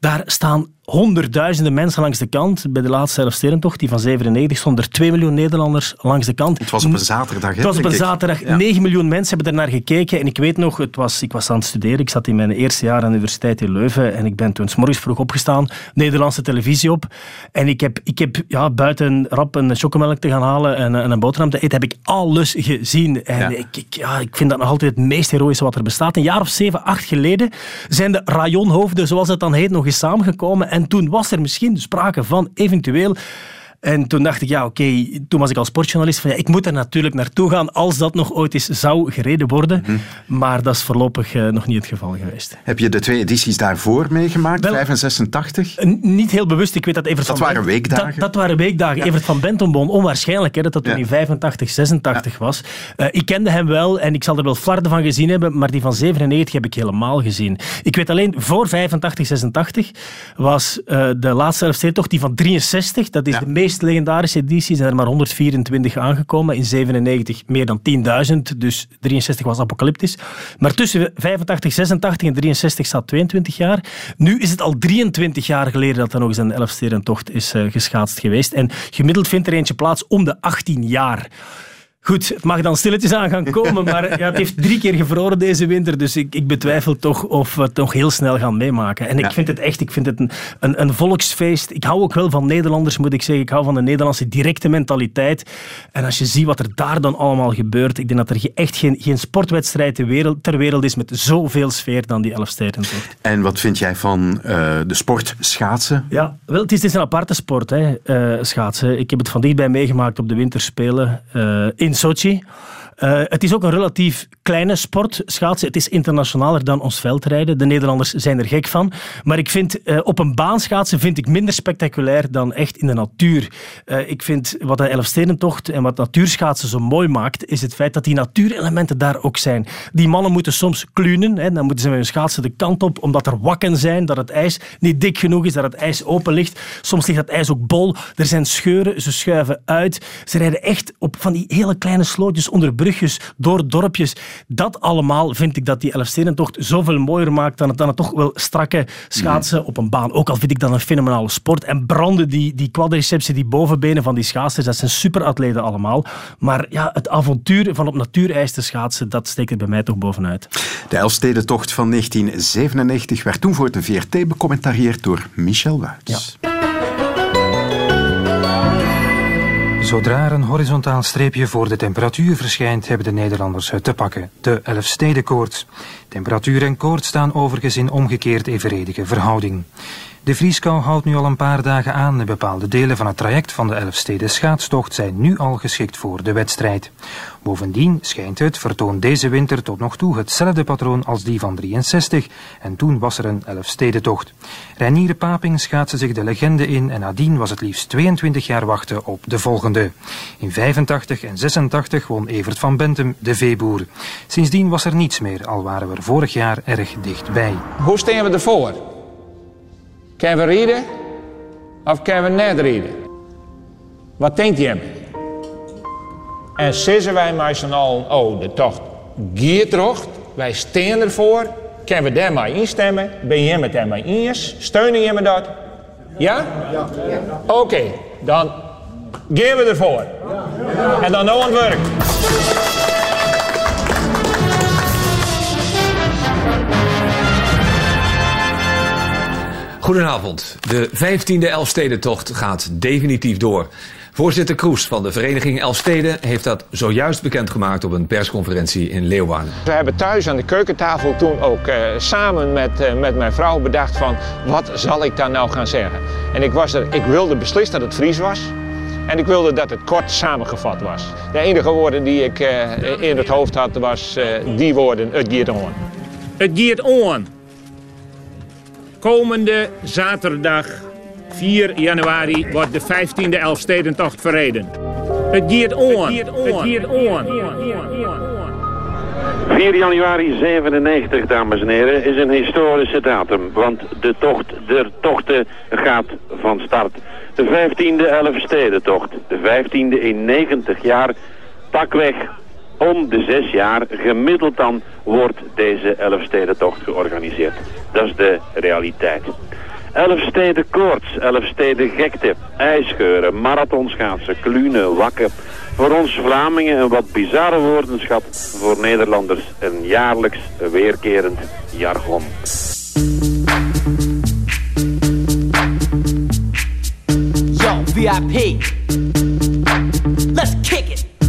daar staan honderdduizenden mensen langs de kant. Bij de laatste Elfstedentocht, die van 97, stonden er 2 miljoen Nederlanders langs de kant. Het was op een zaterdag, hè, Het was op een zaterdag. Ja. 9 miljoen mensen hebben er naar gekeken. En ik weet nog, het was, ik was aan het studeren. Ik zat in mijn eerste jaar aan de universiteit in Leuven. En ik ben toen 's morgens vroeg opgestaan, Nederlandse televisie op. En ik heb, ik heb ja, buiten rap een chocomelk te gaan halen en, en een boterham te eten, heb ik alles gezien. En Ja. ik, ik, ja, ik vind dat nog altijd het meest heroïsche wat er bestaat. Een jaar of zeven, acht geleden zijn de rajonhoofden, zoals het dan heet, nog eens samengekomen. En toen was er misschien sprake van eventueel en toen dacht ik, ja, oké, toen was ik als sportjournalist van ja, ik moet er natuurlijk naartoe gaan als dat nog ooit eens zou gereden worden. Mhm. Maar dat is voorlopig eh, nog niet het geval geweest. Heb je de twee edities daarvoor meegemaakt, Wel- 5 en 86? N- Niet heel bewust. Ik weet dat Evert Dat van waren weekdagen? Dat, dat waren weekdagen. Evert van Bentonboom, onwaarschijnlijk hè, dat dat toen Ja. in 85, 86 was. Eh, ik kende hem wel en ik zal er wel flarden van gezien hebben, maar die van 97 heb ik helemaal gezien. Ik weet alleen, voor 85, 86 was eh, de laatste Elfstedentocht die van 63. Dat is de meest legendarische editie. Zijn er maar 124 aangekomen. In 97 meer dan 10.000. Dus 63 was apocalyptisch. Maar tussen 85, 86 en 63 staat 22 jaar. Nu is het al 23 jaar geleden dat er nog eens een Elfstedentocht is eh, geschaatst geweest. En gemiddeld vindt er eentje plaats om de 18 jaar. Goed, het mag dan stilletjes aan gaan komen, maar ja, het heeft drie keer gevroren deze winter, dus ik, ik betwijfel toch of we het nog heel snel gaan meemaken. En ik vind het echt, ik vind het een, een, een volksfeest. Ik hou ook wel van Nederlanders, moet ik zeggen. Ik hou van de Nederlandse directe mentaliteit. En als je ziet wat er daar dan allemaal gebeurt, ik denk dat er echt geen, geen sportwedstrijd ter wereld, ter wereld is met zoveel sfeer dan die Elfstedentocht. En wat vind jij van eh, de sport schaatsen? Ja, wel, het is, het is een aparte sport, hè, eh, schaatsen. Ik heb het van dichtbij meegemaakt op de winterspelen eh, in in Sochi. Eh, het is ook een relatief kleine sport, schaatsen. Het is internationaler dan ons veldrijden. De Nederlanders zijn er gek van. Maar ik vind eh, op een baan schaatsen vind ik minder spectaculair dan echt in de natuur. Eh, ik vind wat de Elfstedentocht en wat natuurschaatsen zo mooi maakt, is het feit dat die natuurelementen daar ook zijn. Die mannen moeten soms klunen. Hè, dan moeten ze met hun schaatsen de kant op, omdat er wakken zijn, dat het ijs niet dik genoeg is, dat het ijs open ligt. Soms ligt dat ijs ook bol. Er zijn scheuren, ze schuiven uit. Ze rijden echt op van die hele kleine slootjes onder brugjes, door dorpjes. Dat allemaal vind ik dat die Elfstedentocht zoveel mooier maakt dan het, dan het toch wel strakke schaatsen op een baan. Ook al vind ik dat een fenomenale sport. En branden, die, die quadricepsen, die bovenbenen van die schaatsers, dat zijn superatleten allemaal. Maar ja, het avontuur van op natuurijs te schaatsen, dat steekt er bij mij toch bovenuit. De Elfstedentocht van 1997 werd toen voor de VRT becommentarieerd door Michel Wuits. Zodra een horizontaal streepje voor de temperatuur verschijnt, hebben de Nederlanders het te pakken. De Elfstedenkoorts. Temperatuur en koorts staan overigens in omgekeerd evenredige verhouding. De vrieskou houdt nu al een paar dagen aan en bepaalde delen van het traject van de Elfsteden schaatstocht zijn nu al geschikt voor de wedstrijd. Bovendien schijnt het vertoont deze winter tot nog toe hetzelfde patroon als die van 63 en toen was er een Elfstedentocht. Reinier Paping schaatste zich de legende in en nadien was het liefst 22 jaar wachten op de volgende. In 85 en 86 won Evert van Bentum de veeboer. Sindsdien was er niets meer, al waren we er vorig jaar erg dichtbij. Hoe staan we ervoor? Kunnen we rieden of kunnen we net? Wat denkt je? En zeggen wij maar z'n allen, oh, de tocht terug. Wij staan ervoor. Kunnen we daar maar instemmen? Ben je met daar maar eens? Steunen je me dat? Ja? Ja. Oké, dan gaan we ervoor. En dan nou aan het werk. Goedenavond. De 15e Elfstedentocht gaat definitief door. Voorzitter Kroes van de vereniging Elfsteden heeft dat zojuist bekendgemaakt op een persconferentie in Leeuwarden. We hebben thuis aan de keukentafel toen ook eh, samen met, eh, met mijn vrouw bedacht van wat zal ik daar nou gaan zeggen. En ik, was er, ik wilde beslist dat het Fries was. En ik wilde dat het kort samengevat was. De enige woorden die ik eh, in het hoofd had was eh, die woorden, het giert on. Het giert on. Komende zaterdag 4 januari wordt de 15e Elfstedentocht verreden. Het giert on. Het giert on. 4 januari 97, dames en heren, is een historische datum. Want de tocht der tochten gaat van start. De 15e Elfstedentocht. De 15e in 90 jaar. Pakweg om de zes jaar gemiddeld dan wordt deze Elfstedentocht georganiseerd. Dat is de realiteit. Elfsteden koorts, Elfsteden gekte, ijsgeuren, marathonschaatsen, klunen, wakken. Voor ons Vlamingen een wat bizarre woordenschat, voor Nederlanders een jaarlijks weerkerend jargon. Yo, VIP. Let's.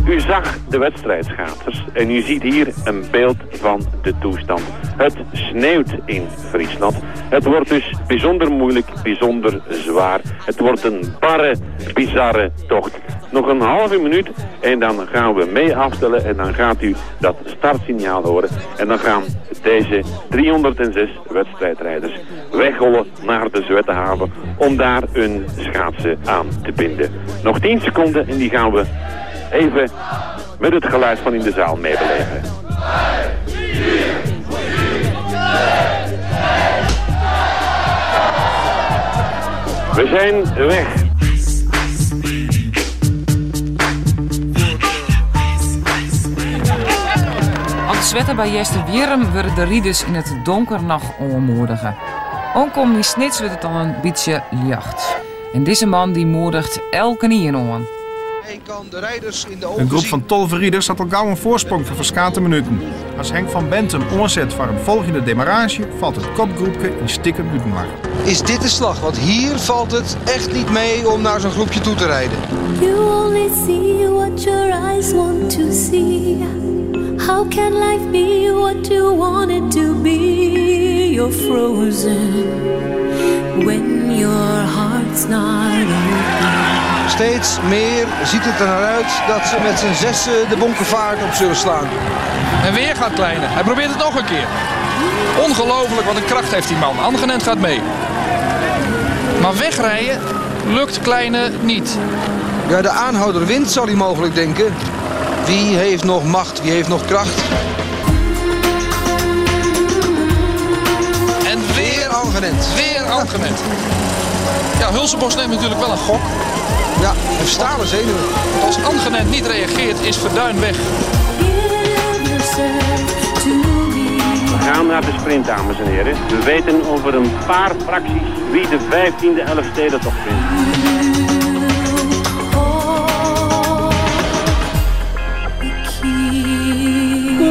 U zag de wedstrijdschaatsers en u ziet hier een beeld van de toestand. Het sneeuwt in Friesland. Het wordt dus bijzonder moeilijk, bijzonder zwaar. Het wordt een barre, bizarre tocht. Nog een halve minuut en dan gaan we mee afstellen en dan gaat u dat startsignaal horen. En dan gaan deze 306 wedstrijdrijders wegrollen naar de Zwettenhaven om daar hun schaatsen aan te binden. Nog 10 seconden en die gaan we even met het geluid van in de zaal meebeleven. We zijn weg. Het zwetten bij Jester Wierm worden de rieders in het donker nog onmoedigen. Onkom die snits wordt het dan een beetje licht. En deze man die moedigt elke nier. Een groep van 12 rieders had al gauw een voorsprong van verskate minuten. Als Henk van Bentum onzet voor een volgende demarrage, valt het kopgroepje in stikken uitenlag. Is dit de slag? Want hier valt het echt niet mee om naar zo'n groepje toe te rijden. You only see what your eyes want to see. How can life be what you want it to be? You're frozen when your heart's not open. Steeds meer ziet het er naar uit dat ze met z'n zessen de bonkenvaart op zullen slaan. En weer gaat Kleine. Hij probeert het nog een keer. Ongelooflijk wat een kracht heeft die man. Angenent gaat mee. Maar wegrijden lukt Kleine niet. Ja, de aanhouder wint, zal hij mogelijk denken. Wie heeft nog macht? Wie heeft nog kracht? En weer Angenent. Weer Angenent. Ja, Hulsenbos neemt natuurlijk wel een gok. Ja, heeft stalen zenuwen. Want als Angenent niet reageert, is Verduin weg. We gaan naar de sprint, dames en heren. We weten over een paar fracties wie de 15e Elfstedentocht wint.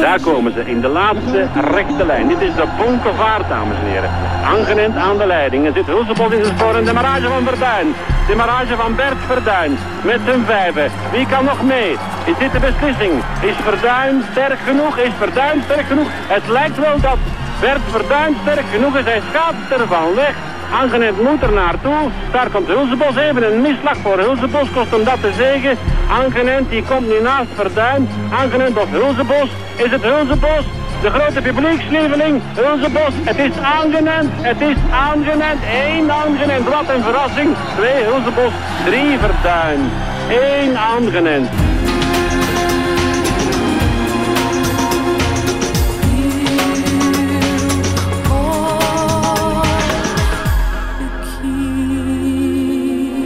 Daar komen ze in de laatste rechte lijn. Dit is de Bonkenvaart, dames en heren. Angenent aan de leiding. Er zit Hulsebos in zijn spoor en de marage van Verduin. De marage van Bert Verduin met zijn vijven. Wie kan nog mee? Is dit de beslissing? Is Verduin sterk genoeg? Is Verduin sterk genoeg? Het lijkt wel dat Bert Verduin sterk genoeg is. Hij schaatst ervan weg. Angenent moet er naartoe. Daar komt Hulsebos even. Een misslag voor Hulsebos kost hem dat te zeggen. Angenent die komt nu naast Verduin. Angenent of Hulsebos. Is het Hulsebos? De grote publiekslieveling, Hulsebos. Het is aangenend, het is aangenend. Eén aangenend, wat een verrassing. Twee Hulsebos, drie Verduin. Eén aangenend.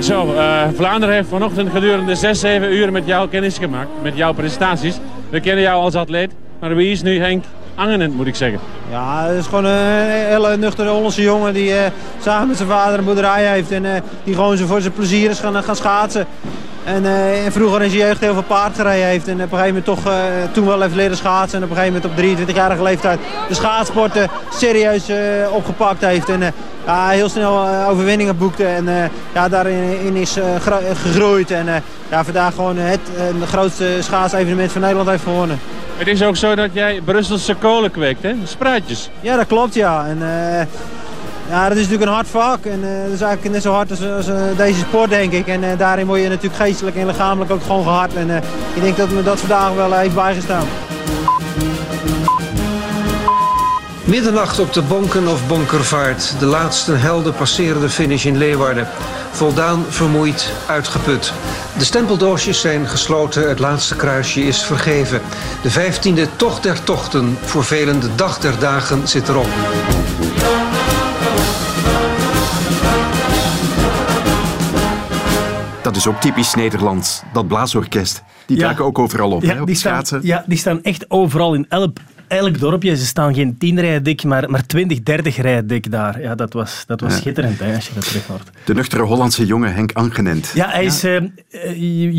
Zo, eh, Vlaanderen heeft vanochtend gedurende 6, 7 uur met jou kennis gemaakt. Met jouw prestaties. We kennen jou als atleet. Maar wie is nu Henk Angenent, moet ik zeggen? Ja, het is gewoon een hele nuchtere Hollandse jongen die eh, samen met zijn vader een boerderij heeft. En eh, die gewoon voor zijn plezier is gaan, gaan schaatsen. En, eh, en vroeger in zijn jeugd heel veel paard gereden heeft. En op een gegeven moment toch eh, toen wel heeft leren schaatsen. En op een gegeven moment op 23-jarige leeftijd de schaatsporten serieus eh, opgepakt heeft. En eh, ja, heel snel eh, overwinningen boekte. En eh, ja, daarin in is eh, gro- gegroeid. En eh, ja, vandaag gewoon het eh, grootste schaatsevenement van Nederland heeft gewonnen. Het is ook zo dat jij Brusselse kolen kweekt, hè? Spruitjes. Ja, dat klopt ja. En, eh, ja, dat is natuurlijk een hard vak. En eh, dat is eigenlijk net zo hard als, als eh, deze sport, denk ik. En daarin word je natuurlijk geestelijk en lichamelijk ook gewoon gehard. En ik denk dat me dat vandaag wel heeft bijgestaan. Middernacht op de Bonken of Bonkervaart. De laatste helden passeren de finish in Leeuwarden. Voldaan, vermoeid, uitgeput. De stempeldoosjes zijn gesloten, het laatste kruisje is vergeven. De vijftiende tocht der tochten, voor velen de dag der dagen zit erop. Dat is ook typisch Nederlands, dat blaasorkest. Die Ja. ook overal op, hè, Ja, op die staan, schaatsen. ja, die staan echt overal in elk, elk dorpje. Ze staan geen tien rijen dik, maar, maar 20, 30 rijen dik daar. Ja, dat was, dat was Ja. schitterend hè, als je dat terug hoort. De nuchtere Hollandse jongen Henk Angenent. Ja, hij is, eh, eh,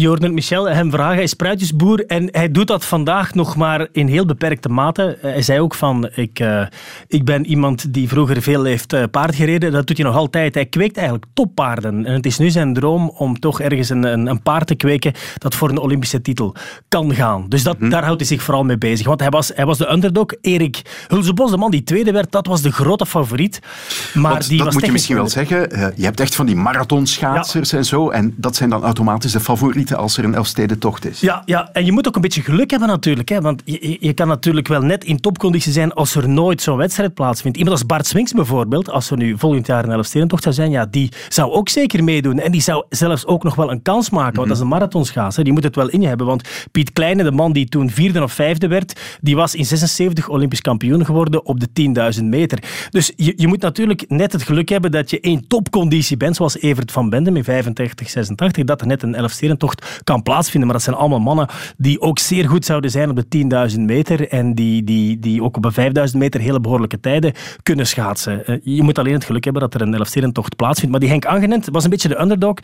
je hoort Michel hem vragen, hij is spruitjesboer en hij doet dat vandaag nog maar in heel beperkte mate. Eh, Hij zei ook van, ik, eh, ik ben iemand die vroeger veel heeft eh, paard gereden, dat doet hij nog altijd. Hij kweekt eigenlijk toppaarden en het is nu zijn droom om toch ergens een, een, een paard te kweken dat voor een Olympische titel kan gaan. Dus dat, daar houdt hij zich vooral mee bezig, want hij was, hij was de underdog. Erik Hulsebos, de man die tweede werd, dat was de grote favoriet. Maar Want die dat was moet je misschien wel zeggen. eh, je hebt echt van die marathonschaatsers en zo. En dat zijn dan automatisch de favorieten als er een Elfstedentocht is. Ja, ja, en je moet ook een beetje geluk hebben natuurlijk. Hè, want je, je- kan natuurlijk wel net in topconditie zijn als er nooit zo'n wedstrijd plaatsvindt. Iemand als Bart Swings bijvoorbeeld, als er nu volgend jaar een Elfstedentocht zou zijn, ja, die zou ook zeker meedoen. En die zou zelfs ook nog wel een kans maken, want dat is een marathonschaatser. Die moet het wel in je hebben, want Piet Kleine, de man die toen vierde of vijfde werd, die was in 76 Olympisch kampioen geworden op de 10.000 meter. Dus je, je moet natuurlijk net het geluk hebben dat je in topconditie bent, zoals Evert van Bendem in 85, 86, dat er net een Elfstedentocht kan plaatsvinden. Maar dat zijn allemaal mannen die ook zeer goed zouden zijn op de 10.000 meter en die, die, die ook op de 5.000 meter hele behoorlijke tijden kunnen schaatsen. Eh, Je moet alleen het geluk hebben dat er een Elfstedentocht plaatsvindt. Maar die Henk Angenent was een beetje de underdog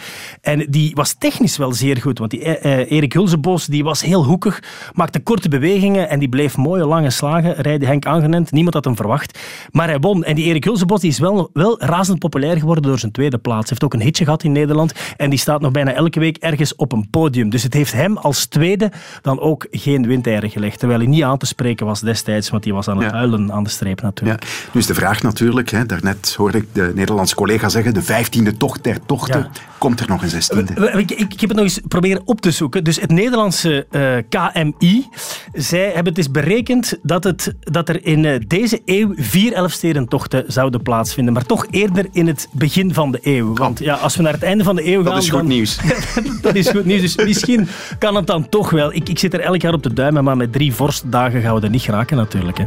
en die was technisch wel zeer goed, want die eh, eh, Erik Hulsebos die was heel hoekig, maakte korte bewegingen en die bleef mooie lange slagen rijden. Henk Angenent, niemand had hem verwacht. Maar hij won. En die Erik Hulsebos die is wel, wel razend populair geworden door zijn tweede plaats. Hij heeft ook een hitje gehad in Nederland en die staat nog bijna elke week ergens op een podium. Dus het heeft hem als tweede dan ook geen windeieren gelegd. Terwijl hij niet aan te spreken was destijds, want hij was aan het huilen aan de streep natuurlijk. Nu is de vraag natuurlijk, hè, daarnet hoorde ik de Nederlandse collega zeggen, de vijftiende tocht der tochten, Ja. komt er nog een zestiende. Ik, ik, ik heb het nog eens proberen op te zoeken. Dus het Nederlandse eh, KMI, zij hebben het eens berekend dat, het, dat er in eh, deze eeuw vier Elfstedentochten zouden plaatsvinden. Maar toch eerder in het begin van de eeuw. Want ja, als we naar het einde van de eeuw Dat gaan... is goed dan- nieuws. dat is goed nieuws. Dus misschien kan het dan toch wel. Ik, ik zit er elk jaar op de duimen, maar met drie vorstdagen gaan we er niet geraken natuurlijk. Hè.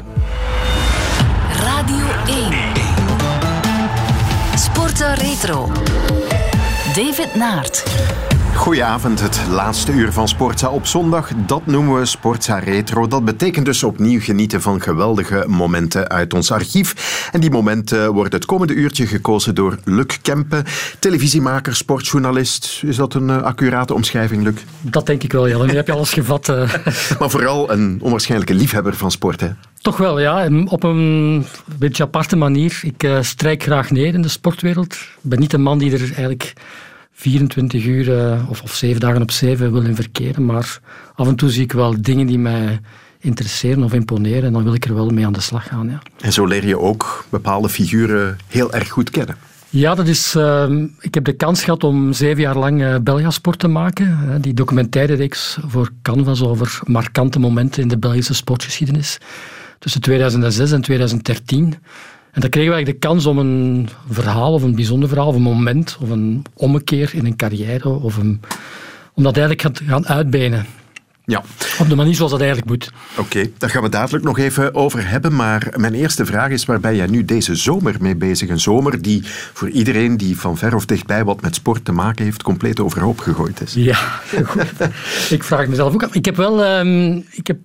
Radio 1. Sporten Retro. David Naert. Goedenavond, het laatste uur van Sportza op zondag. Dat noemen we Sportza Retro. Dat betekent dus opnieuw genieten van geweldige momenten uit ons archief. En die momenten worden het komende uurtje gekozen door Luc Kempen, televisiemaker, sportjournalist. Is dat een eh, accurate omschrijving, Luc? Dat denk ik wel, Jelle. Nu heb je alles gevat. eh. Maar vooral een onwaarschijnlijke liefhebber van sport, hè? Toch wel, ja. Op een beetje aparte manier. Ik eh, strijk graag neer in de sportwereld. Ik ben niet een man die er eigenlijk 24 uur eh, of, of 7 dagen op 7 wil in verkeren. Maar af en toe zie ik wel dingen die mij interesseren of imponeren. En dan wil ik er wel mee aan de slag gaan, ja. En zo leer je ook bepaalde figuren heel erg goed kennen. Ja, dat is, ehm, ik heb de kans gehad om zeven jaar lang eh Belgasport te maken. die documentaire reeks voor Canvas over markante momenten in de Belgische sportgeschiedenis. Tussen 2006 en 2013. En dan kregen we eigenlijk de kans om een verhaal of een bijzonder verhaal of een moment of een ommekeer in een carrière of een, om dat eigenlijk te gaan uitbenen. Ja. Op de manier zoals dat eigenlijk moet. Oké, daar gaan we dadelijk nog even over hebben. Maar mijn eerste vraag is, waar ben jij nu deze zomer mee bezig? Een zomer die voor iedereen die van ver of dichtbij wat met sport te maken heeft, compleet overhoop gegooid is. Ja, goed. ik vraag mezelf ook af. Ik heb wel ehm, ik heb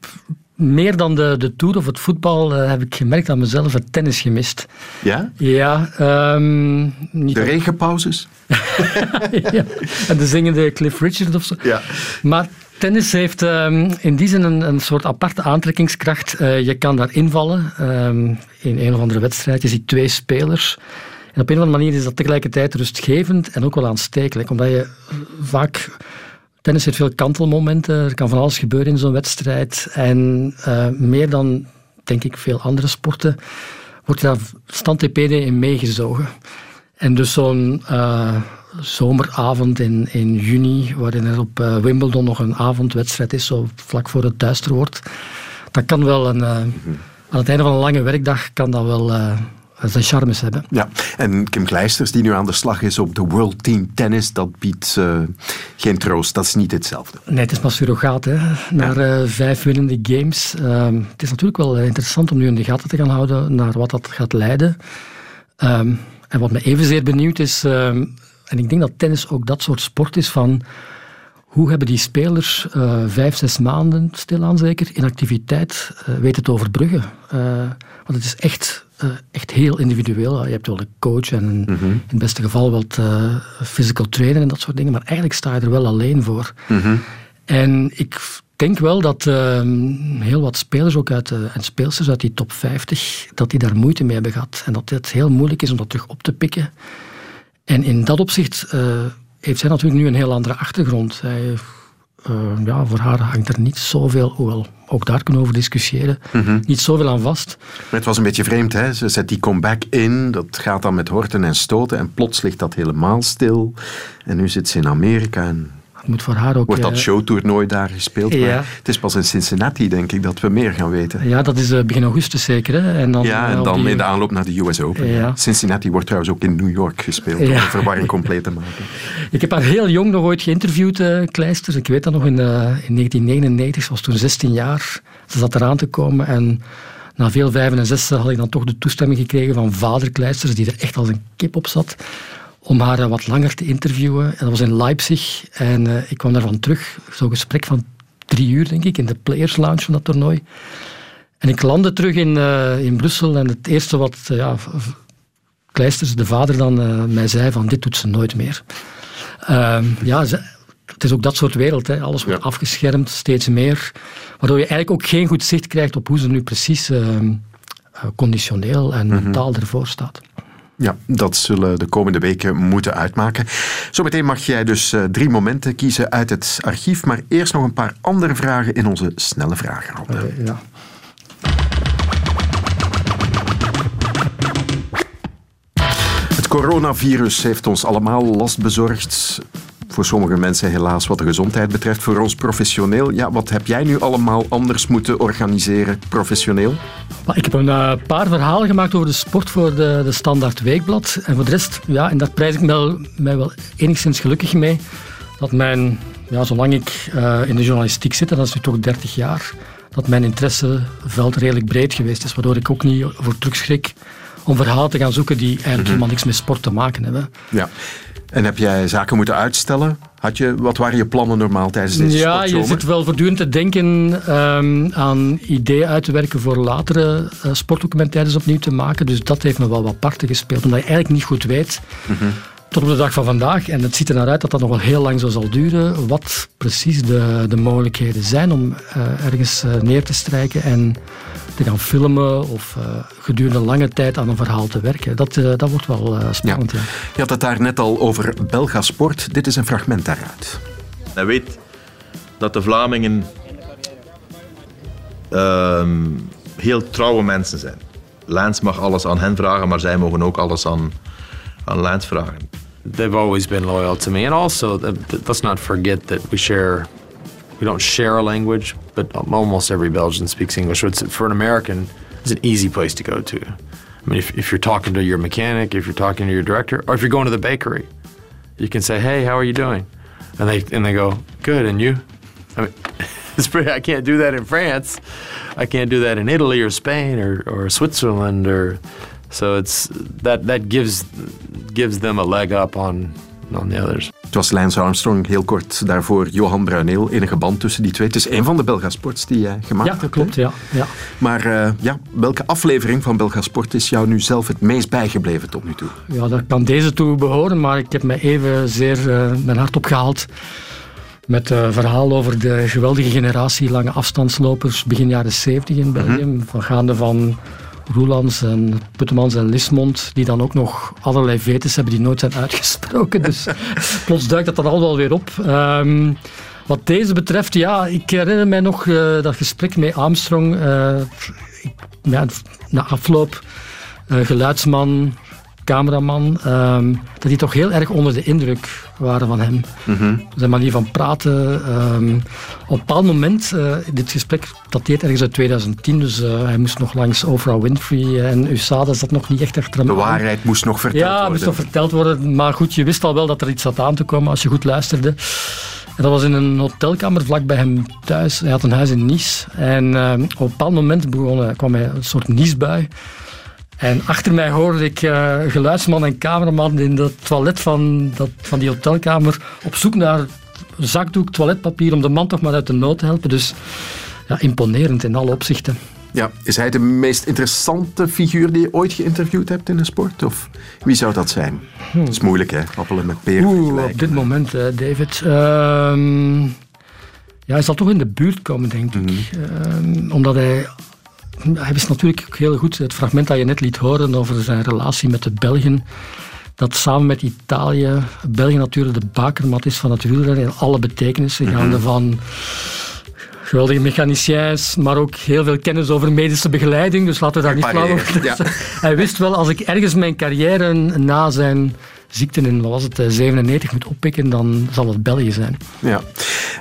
meer dan de, de tour of het voetbal eh, heb ik gemerkt aan mezelf het tennis gemist. Ja? Ja. ehm, niet De regenpauzes? ja. En de zingende Cliff Richard of zo. Ja. Maar tennis heeft ehm, in die zin een, een soort aparte aantrekkingskracht. Eh, je kan daar invallen ehm, in een of andere wedstrijd. Je ziet twee spelers. En op een of andere manier is dat tegelijkertijd rustgevend en ook wel aanstekelijk. Omdat je vaak... Tennis heeft veel kantelmomenten. Er kan van alles gebeuren in zo'n wedstrijd. En eh, meer dan, denk ik, veel andere sporten wordt daar standtepede in meegezogen. En dus zo'n eh, zomeravond in, in juni, waarin er op eh, Wimbledon nog een avondwedstrijd is, zo vlak voor het duister wordt, dat kan wel een, eh, aan het einde van een lange werkdag kan dat wel zijn charmes hebben. Ja, en Kim Kleisters, die nu aan de slag is op de World Team Tennis, dat biedt eh, geen troost. Dat is niet hetzelfde. Nee, het is maar surrogaat, hè. Naar eh, vijf winnende games. Ehm, het is natuurlijk wel eh, interessant om nu in de gaten te gaan houden naar wat dat gaat leiden. Ehm, en wat me evenzeer benieuwd is, ehm, en ik denk dat tennis ook dat soort sport is van hoe hebben die spelers vijf, zes maanden, stilaan zeker, in activiteit weten te overbruggen. Eh, want het is echt, eh, echt heel individueel. Je hebt wel een coach en een- in het beste geval wat eh, physical trainer en dat soort dingen, maar eigenlijk sta je er wel alleen voor. En ik denk wel dat ehm, heel wat spelers ook uit de, en speelsters uit die top 50, dat die daar moeite mee hebben gehad. En dat het heel moeilijk is om dat terug op te pikken. En in dat opzicht eh, heeft zij natuurlijk nu een heel andere achtergrond. Zij, eh, ja, voor haar hangt er niet zoveel, hoewel ook daar kunnen we over discussiëren, Mhm. niet zoveel aan vast. Maar het was een beetje vreemd, hè? Ze zet die comeback in, dat gaat dan met horten en stoten en plots ligt dat helemaal stil. En nu zit ze in Amerika en moet voor haar ook... wordt dat eh, showtoernooi daar gespeeld. Ja. Maar het is pas in Cincinnati, denk ik, dat we meer gaan weten. Ja, dat is eh, begin augustus zeker. Hè? En dan, Ja, eh, en dan die- in de aanloop naar de US Open. Ja. Cincinnati wordt trouwens ook in New York gespeeld, om de verwarring compleet te maken. Ik heb haar heel jong nog ooit geïnterviewd, eh Kleisters. Ik weet dat nog in, eh, in 1999, ze was toen 16 jaar. Ze zat eraan te komen en na veel vijven en zessen had ik dan toch de toestemming gekregen van vader Kleisters, die er echt als een kip op zat, om haar wat langer te interviewen. En dat was in Leipzig en eh, ik kwam daarvan terug. Zo'n gesprek van drie uur, denk ik, in de Players Lounge van dat toernooi. En ik landde terug in, eh, in Brussel en het eerste wat eh, ja, Kleisters, de vader, dan mij zei van dit doet ze nooit meer. Ehm, ja, ze- het is ook dat soort wereld. Hè. Alles wordt afgeschermd, steeds meer. Waardoor je eigenlijk ook geen goed zicht krijgt op hoe ze nu precies ehm, eh, conditioneel en mentaal ervoor staat. Ja, dat zullen de komende weken moeten uitmaken. Zometeen mag jij dus eh, drie momenten kiezen uit het archief, maar eerst nog een paar andere vragen in onze snelle vragenronde. ja. Het coronavirus heeft ons allemaal last bezorgd. Voor sommige mensen helaas wat de gezondheid betreft. Voor ons professioneel, ja, wat heb jij nu allemaal anders moeten organiseren professioneel? Ik heb een eh, paar verhalen gemaakt over de sport voor de, de Standaard Weekblad. En voor de rest, ja, en daar prijs ik mij wel, mij wel enigszins gelukkig mee, dat mijn, ja, zolang ik eh, in de journalistiek zit, en dat is nu toch 30 jaar, dat mijn interesseveld redelijk breed geweest is, waardoor ik ook niet voor terugschrik om verhalen te gaan zoeken die eigenlijk helemaal niks met sport te maken hebben. Ja. En heb jij zaken moeten uitstellen? Had je, wat waren je plannen normaal tijdens deze Ja, je zit wel voortdurend te denken ehm, aan ideeën uit te werken voor latere eh, sportdocumentaires opnieuw te maken. Dus dat heeft me wel wat parten gespeeld. Omdat je eigenlijk niet goed weet, Mhm. Tot op de dag van vandaag, en het ziet er naar uit dat dat nog wel heel lang zo zal duren, wat precies de, de mogelijkheden zijn om eh, ergens eh, neer te strijken en te gaan filmen of eh, gedurende lange tijd aan een verhaal te werken. Dat, eh, dat wordt wel eh, spannend, ja. Je had het daar net al over Belga Sport. Dit is een fragment daaruit. Hij weet dat de Vlamingen ehm, heel trouwe mensen zijn. Lens mag alles aan hen vragen, maar zij mogen ook alles aan, aan Lance vragen. They've always been loyal to me. And also, let's not forget that we share, we don't share a language, but almost every Belgian speaks English. So for an American, it's an easy place to go to. I mean, if, if you're talking to your mechanic, if you're talking to your director, or if you're going to the bakery, you can say, "Hey, how are you doing?" And they and they go, "Good." And you? I mean, it's pretty. I can't do that in France. I can't do that in Italy or Spain or, or Switzerland or. So it's that that gives gives them a leg up on on the others. Het was Lance Armstrong, heel kort daarvoor Johan Bruineel. Enige band tussen die twee. Het is een van de Belga Sports die jij gemaakt Ja, hebt. klopt. Ja, ja. Maar eh, ja, welke aflevering van Belga Sport is jou nu zelf het meest bijgebleven tot nu toe? Ja, dat kan deze toe behoren, maar ik heb me even zeer eh, mijn hart opgehaald met het verhaal over de geweldige generatie lange afstandslopers begin jaren 70 in België. Van gaande van Roelands en Puttemans en Lismond, die dan ook nog allerlei vetes hebben die nooit zijn uitgesproken. Dus plots duikt dat dan al wel weer op. Ehm, wat deze betreft, ja, ik herinner mij nog eh, dat gesprek met Armstrong. eh, ik- ja, na afloop, eh, geluidsman, cameraman, ehm, dat die toch heel erg onder de indruk waren van hem. Zijn manier van praten. ehm, op een bepaald moment, eh, dit gesprek dateert ergens uit 2010, dus eh, hij moest nog langs Oprah Winfrey en USADA zat nog niet echt achter hem De aan. waarheid moest nog verteld Ja, worden. moest nog verteld worden. Maar goed, je wist al wel dat er iets zat aan te komen als je goed luisterde. En dat was in een hotelkamer vlak bij hem thuis. Hij had een huis in Nice. En eh, op een bepaald moment begon, eh, kwam hij een soort niesbui. En achter mij hoorde ik eh, geluidsman en cameraman in het toilet van, dat, van die hotelkamer op zoek naar zakdoek, toiletpapier om de man toch maar uit de nood te helpen. Dus ja, imponerend in alle opzichten. Ja, is hij de meest interessante figuur die je ooit geïnterviewd hebt in de sport? Of wie zou dat zijn? Dat is moeilijk, hè? Appelen met peren Oeh, op dit moment, David. Ehm, ja, hij zal toch in de buurt komen, denk ik. Ehm, omdat hij... Hij wist natuurlijk ook heel goed, het fragment dat je net liet horen over zijn relatie met de Belgen, dat samen met Italië, België natuurlijk de bakermat is van het wielrennen in alle betekenissen, gaande van geweldige mechaniciens, maar ook heel veel kennis over medische begeleiding, dus laten we daar niet flauw over Ja. Hij wist wel, als ik ergens mijn carrière na zijn ziekte in, wat was het, eh, 97 moet oppikken, dan zal het België zijn. Ja.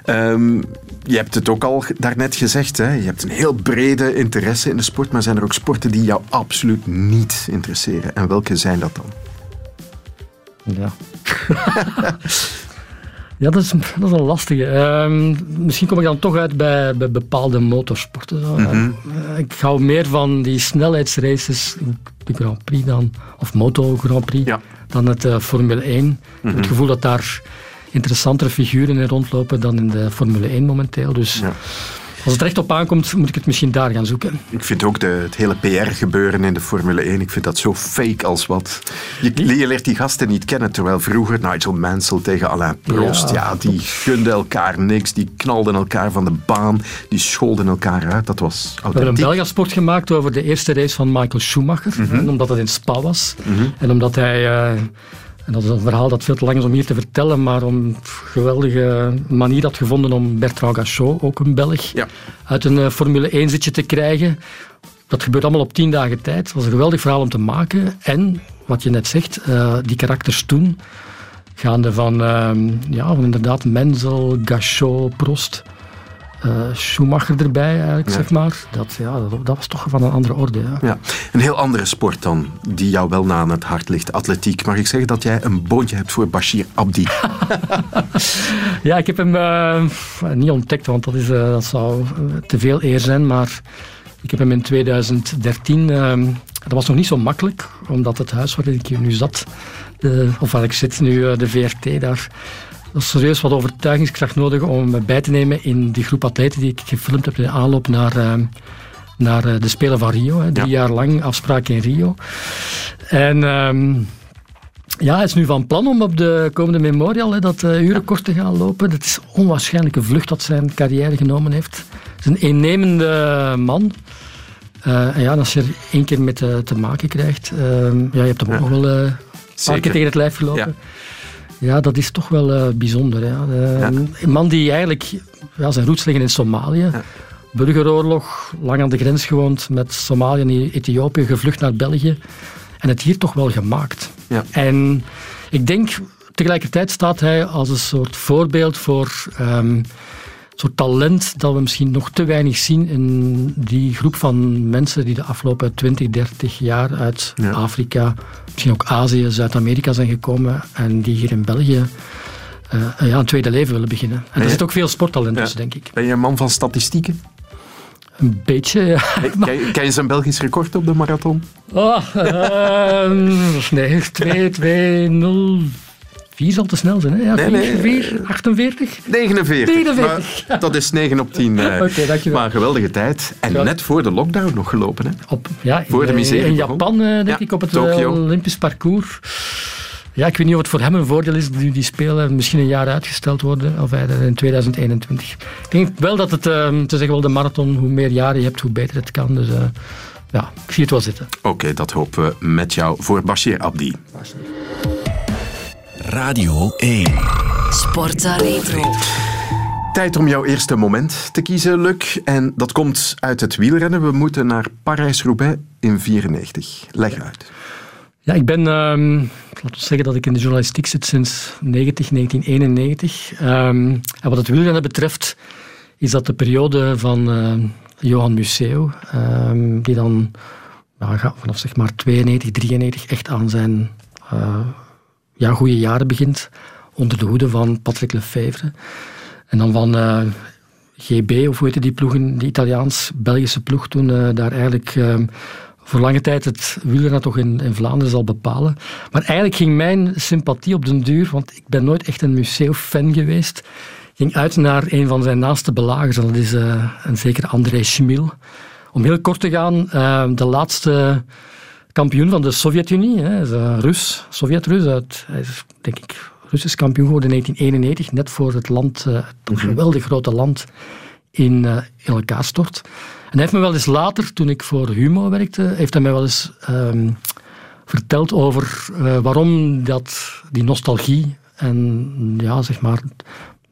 Ehm, je hebt het ook al daarnet gezegd, hè? je hebt een heel brede interesse in de sport, maar zijn er ook sporten die jou absoluut niet interesseren? En welke zijn dat dan? Ja. Ja, dat is, dat is een lastige. Ehm, misschien kom ik dan toch uit bij, bij bepaalde motorsporten. Mhm. Eh, ik hou meer van die snelheidsraces, de Grand Prix dan, of Moto Grand Prix, dan het eh, Formule 1. Ik heb het gevoel dat daar interessantere figuren in rondlopen dan in de Formule 1 momenteel. Dus als het recht op aankomt, moet ik het misschien daar gaan zoeken. Ik vind ook de, het hele PR-gebeuren in de Formule 1, ik vind dat zo fake als wat. Je, je leert die gasten niet kennen, terwijl vroeger Nigel Mansell tegen Alain Prost, ja. Ja. die gunden elkaar niks, die knalden elkaar van de baan, die scholden elkaar uit. Dat was We hebben een authentiek. Belgasport gemaakt over de eerste race van Michael Schumacher. Mhm. Omdat het in Spa was. Mhm. En omdat hij... eh, en dat is een verhaal dat veel te lang is om hier te vertellen, maar om een geweldige manier had gevonden om Bertrand Gachot, ook een Belg, uit een eh, Formule 1 zitje te krijgen. Dat gebeurt allemaal op tien dagen tijd. Het was een geweldig verhaal om te maken. En, wat je net zegt, eh, die karakters toen, gaande van, ehm, ja, van inderdaad Menzel, Gachot, Prost, eh, Schumacher erbij eigenlijk, Ja. zeg maar. Dat, ja, dat, dat was toch van een andere orde. Ja. Ja, een heel andere sport dan, die jou wel na aan het hart ligt. Atletiek. Mag ik zeggen dat jij een boontje hebt voor Bashir Abdi? Ja, ik heb hem eh, niet ontdekt, want dat, is, eh, dat zou te veel eer zijn. Maar ik heb hem in 2013. eh, dat was nog niet zo makkelijk, omdat het huis waarin ik hier nu zat, de, of waar ik zit nu, de VRT, daar was serieus wat overtuigingskracht nodig om me bij te nemen in die groep atleten die ik gefilmd heb in de aanloop naar, eh, naar eh, de Spelen van Rio. Hè, drie jaar lang afspraak in Rio. En. ehm, ja, hij is nu van plan om op de komende Memorial hè, dat uh, urenkort te gaan lopen. Het is een onwaarschijnlijke vlucht dat zijn carrière genomen heeft. Het is een innemende man. Uh, en ja, als je er één keer mee te, te maken krijgt, uh, ja, je hebt hem ook wel een paar keer tegen het lijf gelopen. Ja. Ja dat is toch wel uh, bijzonder. Ja. ja. Een man die eigenlijk ja, zijn roots liggen in Somalië. Ja. Burgeroorlog, lang aan de grens gewoond met Somalië en Ethiopië, gevlucht naar België. En het hier toch wel gemaakt. En ik denk, tegelijkertijd staat hij als een soort voorbeeld voor ehm, soort talent dat we misschien nog te weinig zien in die groep van mensen die de afgelopen 20, 30 jaar uit Afrika, misschien ook Azië, Zuid-Amerika zijn gekomen en die hier in België eh, ja, een tweede leven willen beginnen. En er zit ook veel sporttalent tussen, denk ik. Ben je een man van statistieken? Een beetje, ja. Ken je, ken je zijn Belgisch record op de marathon? Oh, ehm, nee, 2, 2, 0, 4 zal te snel zijn. Hè? Ja, Nee, 4, nee. 4, 48. 49. 49. Maar dat is 9 op 10. eh, dankjewel. Maar een geweldige tijd. En Ja. net voor de lockdown nog gelopen. Hè? Op, ja, in, Voor de eh, miserie in. Japan, eh, denk Ja, ik, op het eh, Olympisch parcours. Ja, ik weet niet of het voor hem een voordeel is, nu die spelen misschien een jaar uitgesteld worden, of in 2021. Ik denk wel dat het, eh, te zeggen wel, de marathon, hoe meer jaren je hebt, hoe beter het kan. Dus ja, ik zie het wel zitten. Oké, dat hopen we met jou voor Bashir Abdi. Radio 1. Sporta Retro. Tijd om jouw eerste moment te kiezen, Luc. En dat komt uit het wielrennen. We moeten naar Parijs-Roubaix in 94. Leg uit. Ja, ik ben, ehm laten we zeggen dat ik in de journalistiek zit sinds 90, 1991. Ehm, en wat het wielrennen betreft, is dat de periode van eh, Johan Museeuw, ehm, die dan vanaf zeg maar 92, 93 echt aan zijn eh, ja, goede jaren begint, onder de hoede van Patrick Lefevre. En dan van eh, GB, of hoe heette die ploegen, die Italiaans-Belgische ploeg toen, eh, daar eigenlijk ehm, voor lange tijd het wielrennen toch in, in Vlaanderen zal bepalen. Maar eigenlijk ging mijn sympathie op den duur, want ik ben nooit echt een Museeuw-fan geweest, ging uit naar een van zijn naaste belagers, en dat is eh, een zeker André Schmil. Om heel kort te gaan, de laatste kampioen van de Sovjet-Unie, hè, is een Rus, Sovjet-Rus, uit, hij is denk ik Russisch kampioen geworden in 1991, net voor het land, eh, dat geweldig grote land, in, eh, in elkaar stort. En hij heeft me wel eens later, toen ik voor Humo werkte, heeft hij mij wel eens ehm, verteld over eh, waarom dat, die nostalgie en ja, zeg maar,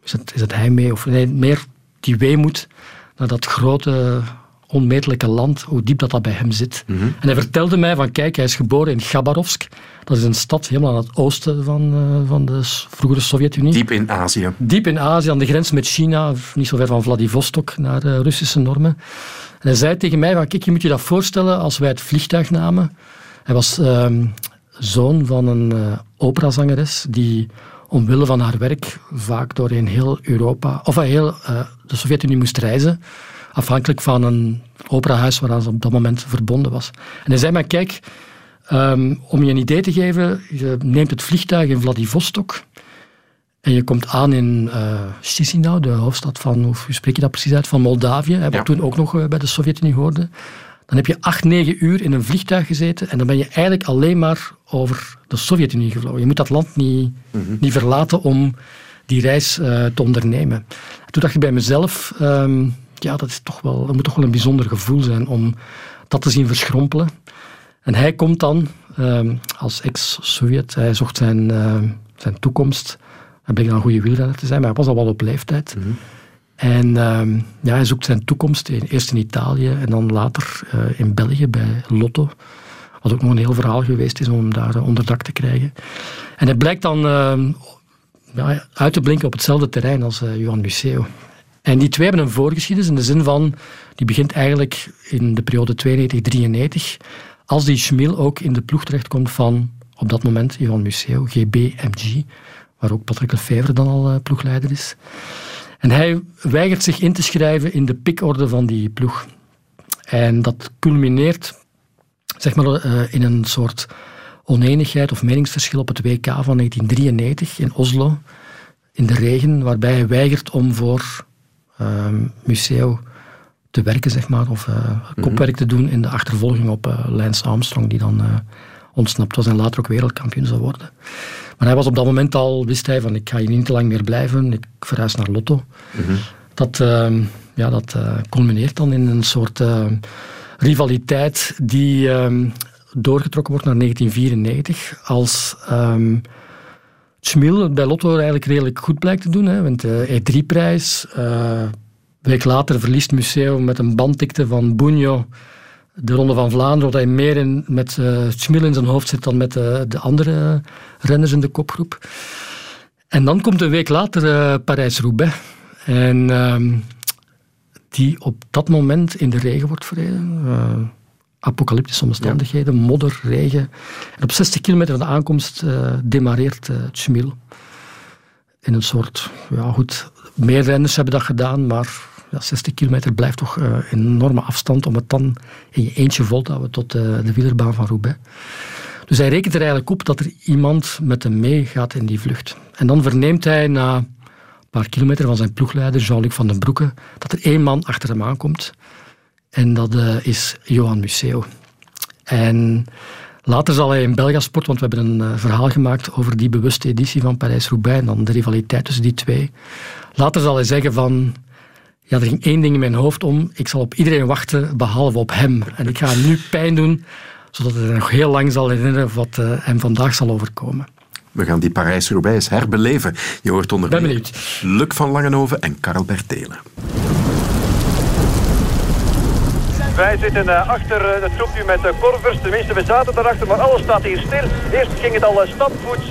is het, is het heimwee of nee, meer die weemoed naar dat grote, onmetelijke land, hoe diep dat, dat bij hem zit. Mhm. En hij vertelde mij van, kijk, hij is geboren in Gabarovsk. Dat is een stad helemaal aan het oosten van, eh, van de vroegere Sovjet-Unie. Diep in Azië. Diep in Azië, aan de grens met China, niet zo ver van Vladivostok, naar eh, Russische normen. En hij zei tegen mij, van, kijk, je moet je dat voorstellen als wij het vliegtuig namen. Hij was ehm, zoon van een eh, operazangeres die omwille van haar werk vaak doorheen heel Europa, of heel de Sovjet-Unie moest reizen, afhankelijk van een operahuis waaraan ze op dat moment verbonden was. En hij zei mij, kijk, ehm, om je een idee te geven, je neemt het vliegtuig in Vladivostok en je komt aan in eh Chisinau, de hoofdstad van, hoe spreek je dat precies uit, van Moldavië, hè, wat toen ook nog eh, bij de Sovjet-Unie hoorde. Dan heb je acht, negen uur in een vliegtuig gezeten en dan ben je eigenlijk alleen maar over de Sovjet-Unie gevlogen. Je moet dat land niet, niet verlaten om die reis eh, te ondernemen. En toen dacht ik bij mezelf, ja, dat, is toch wel, dat moet toch wel een bijzonder gevoel zijn om dat te zien verschrompelen. En hij komt dan ehm, als ex-Sovjet, hij zocht zijn, ehm, zijn toekomst. Hij bleek dan een goede wielrenner te zijn, maar hij was al wel op leeftijd. En ehm, ja, hij zoekt zijn toekomst in, eerst in Italië en dan later eh, in België bij Lotto. Wat ook nog een heel verhaal geweest is om hem daar eh, onder dak te krijgen. En hij blijkt dan ja, uit te blinken op hetzelfde terrein als eh, Johan Museeuw. En die twee hebben een voorgeschiedenis in de zin van, die begint eigenlijk in de periode 92-93, als die Schmil ook in de ploeg terechtkomt van, op dat moment, Johan Museeuw, GBMG, waar ook Patrick Lefevre dan al eh, ploegleider is. En hij weigert zich in te schrijven in de pikorde van die ploeg. En dat culmineert zeg maar, eh, in een soort oneenigheid of meningsverschil op het WK van 1993 in Oslo, in de regen, waarbij hij weigert om voor Museo te werken, zeg maar, of eh, kopwerk te doen in de achtervolging op eh, Lance Armstrong, die dan eh, ontsnapt was en later ook wereldkampioen zou worden. Maar hij was op dat moment al, wist hij van ik ga hier niet te lang meer blijven, ik verhuis naar Lotto. Dat, ehm, ja, dat eh, culmineert dan in een soort ehm, rivaliteit die ehm, doorgetrokken wordt naar 1994 als ehm Schmil bij Lotto eigenlijk redelijk goed blijkt te doen. Hè, wint de E3-prijs. Eh, een week later verliest Museum met een banddikte van Bunyo de Ronde van Vlaanderen, dat hij meer in, met uh, Schmil in zijn hoofd zit dan met uh, de andere renners in de kopgroep. En dan komt een week later uh, Parijs-Roubaix. En ehm, die op dat moment in de regen wordt verreden. Apocalyptische omstandigheden, ja. modder, regen. En op 60 kilometer van de aankomst demareert uh, Schmil. In een soort, ja goed, meer renners hebben dat gedaan, maar ja, 60 kilometer blijft toch uh, een enorme afstand om het dan in je eentje vol te houden tot uh, de wielerbaan van Roubaix. Dus hij rekent er eigenlijk op dat er iemand met hem meegaat in die vlucht. En dan verneemt hij na een paar kilometer van zijn ploegleider Jean-Luc van den Broeke dat er één man achter hem aankomt. En dat uh, is Johan Museo. En later zal hij in Belgasport, want we hebben een verhaal gemaakt over die bewuste editie van Parijs-Roubaix en dan de rivaliteit tussen die twee. Later zal hij zeggen van ja, er ging één ding in mijn hoofd om. Ik zal op iedereen wachten, behalve op hem. En ik ga hem nu pijn doen, zodat hij nog heel lang zal herinneren wat uh, hem vandaag zal overkomen. We gaan die Parijs-Roubaix herbeleven. Je hoort onder benieuwd. Luc van Langenhoven en Karel Bertelen. Wij zitten uh, achter het groepje met korvers. Tenminste, we zaten daarachter, maar alles staat hier stil. Eerst ging het al stapvoets.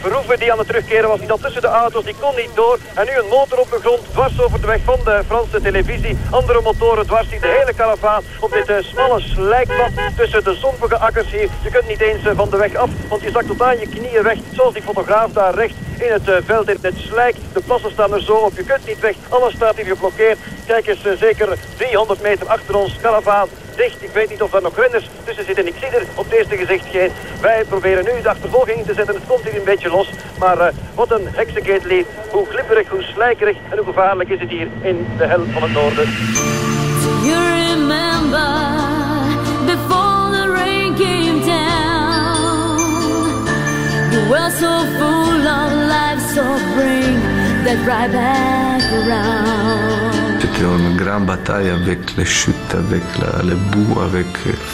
Verhoeven die aan het terugkeren was, die dan tussen de auto's, die kon niet door. En nu een motor op de grond, dwars over de weg van de Franse televisie. Andere motoren dwars, die de hele karavaan op dit smalle slijkpad tussen de zompige akkers hier. Je kunt niet eens van de weg af, want je zakt tot aan je knieën weg. Zoals die fotograaf daar recht in het veld, in het slijk. De plassen staan er zo op, je kunt niet weg. Alles staat hier geblokkeerd. Kijk eens, zeker 300 meter achter ons, karavaan Ik weet niet of er nog renners tussen zitten. Ik zie er op het eerste gezicht geen. Wij proberen nu de achtervolging te zetten. Het komt hier een beetje los. Maar uh, wat een heksenkeetlied. Hoe glibberig, hoe slijkerig en hoe gevaarlijk is het hier in de hel van het noorden. You remember rain came down? You were so full of life, so bring that right back around. C'était une grande bataille avec les chutes, avec la, le boue, avec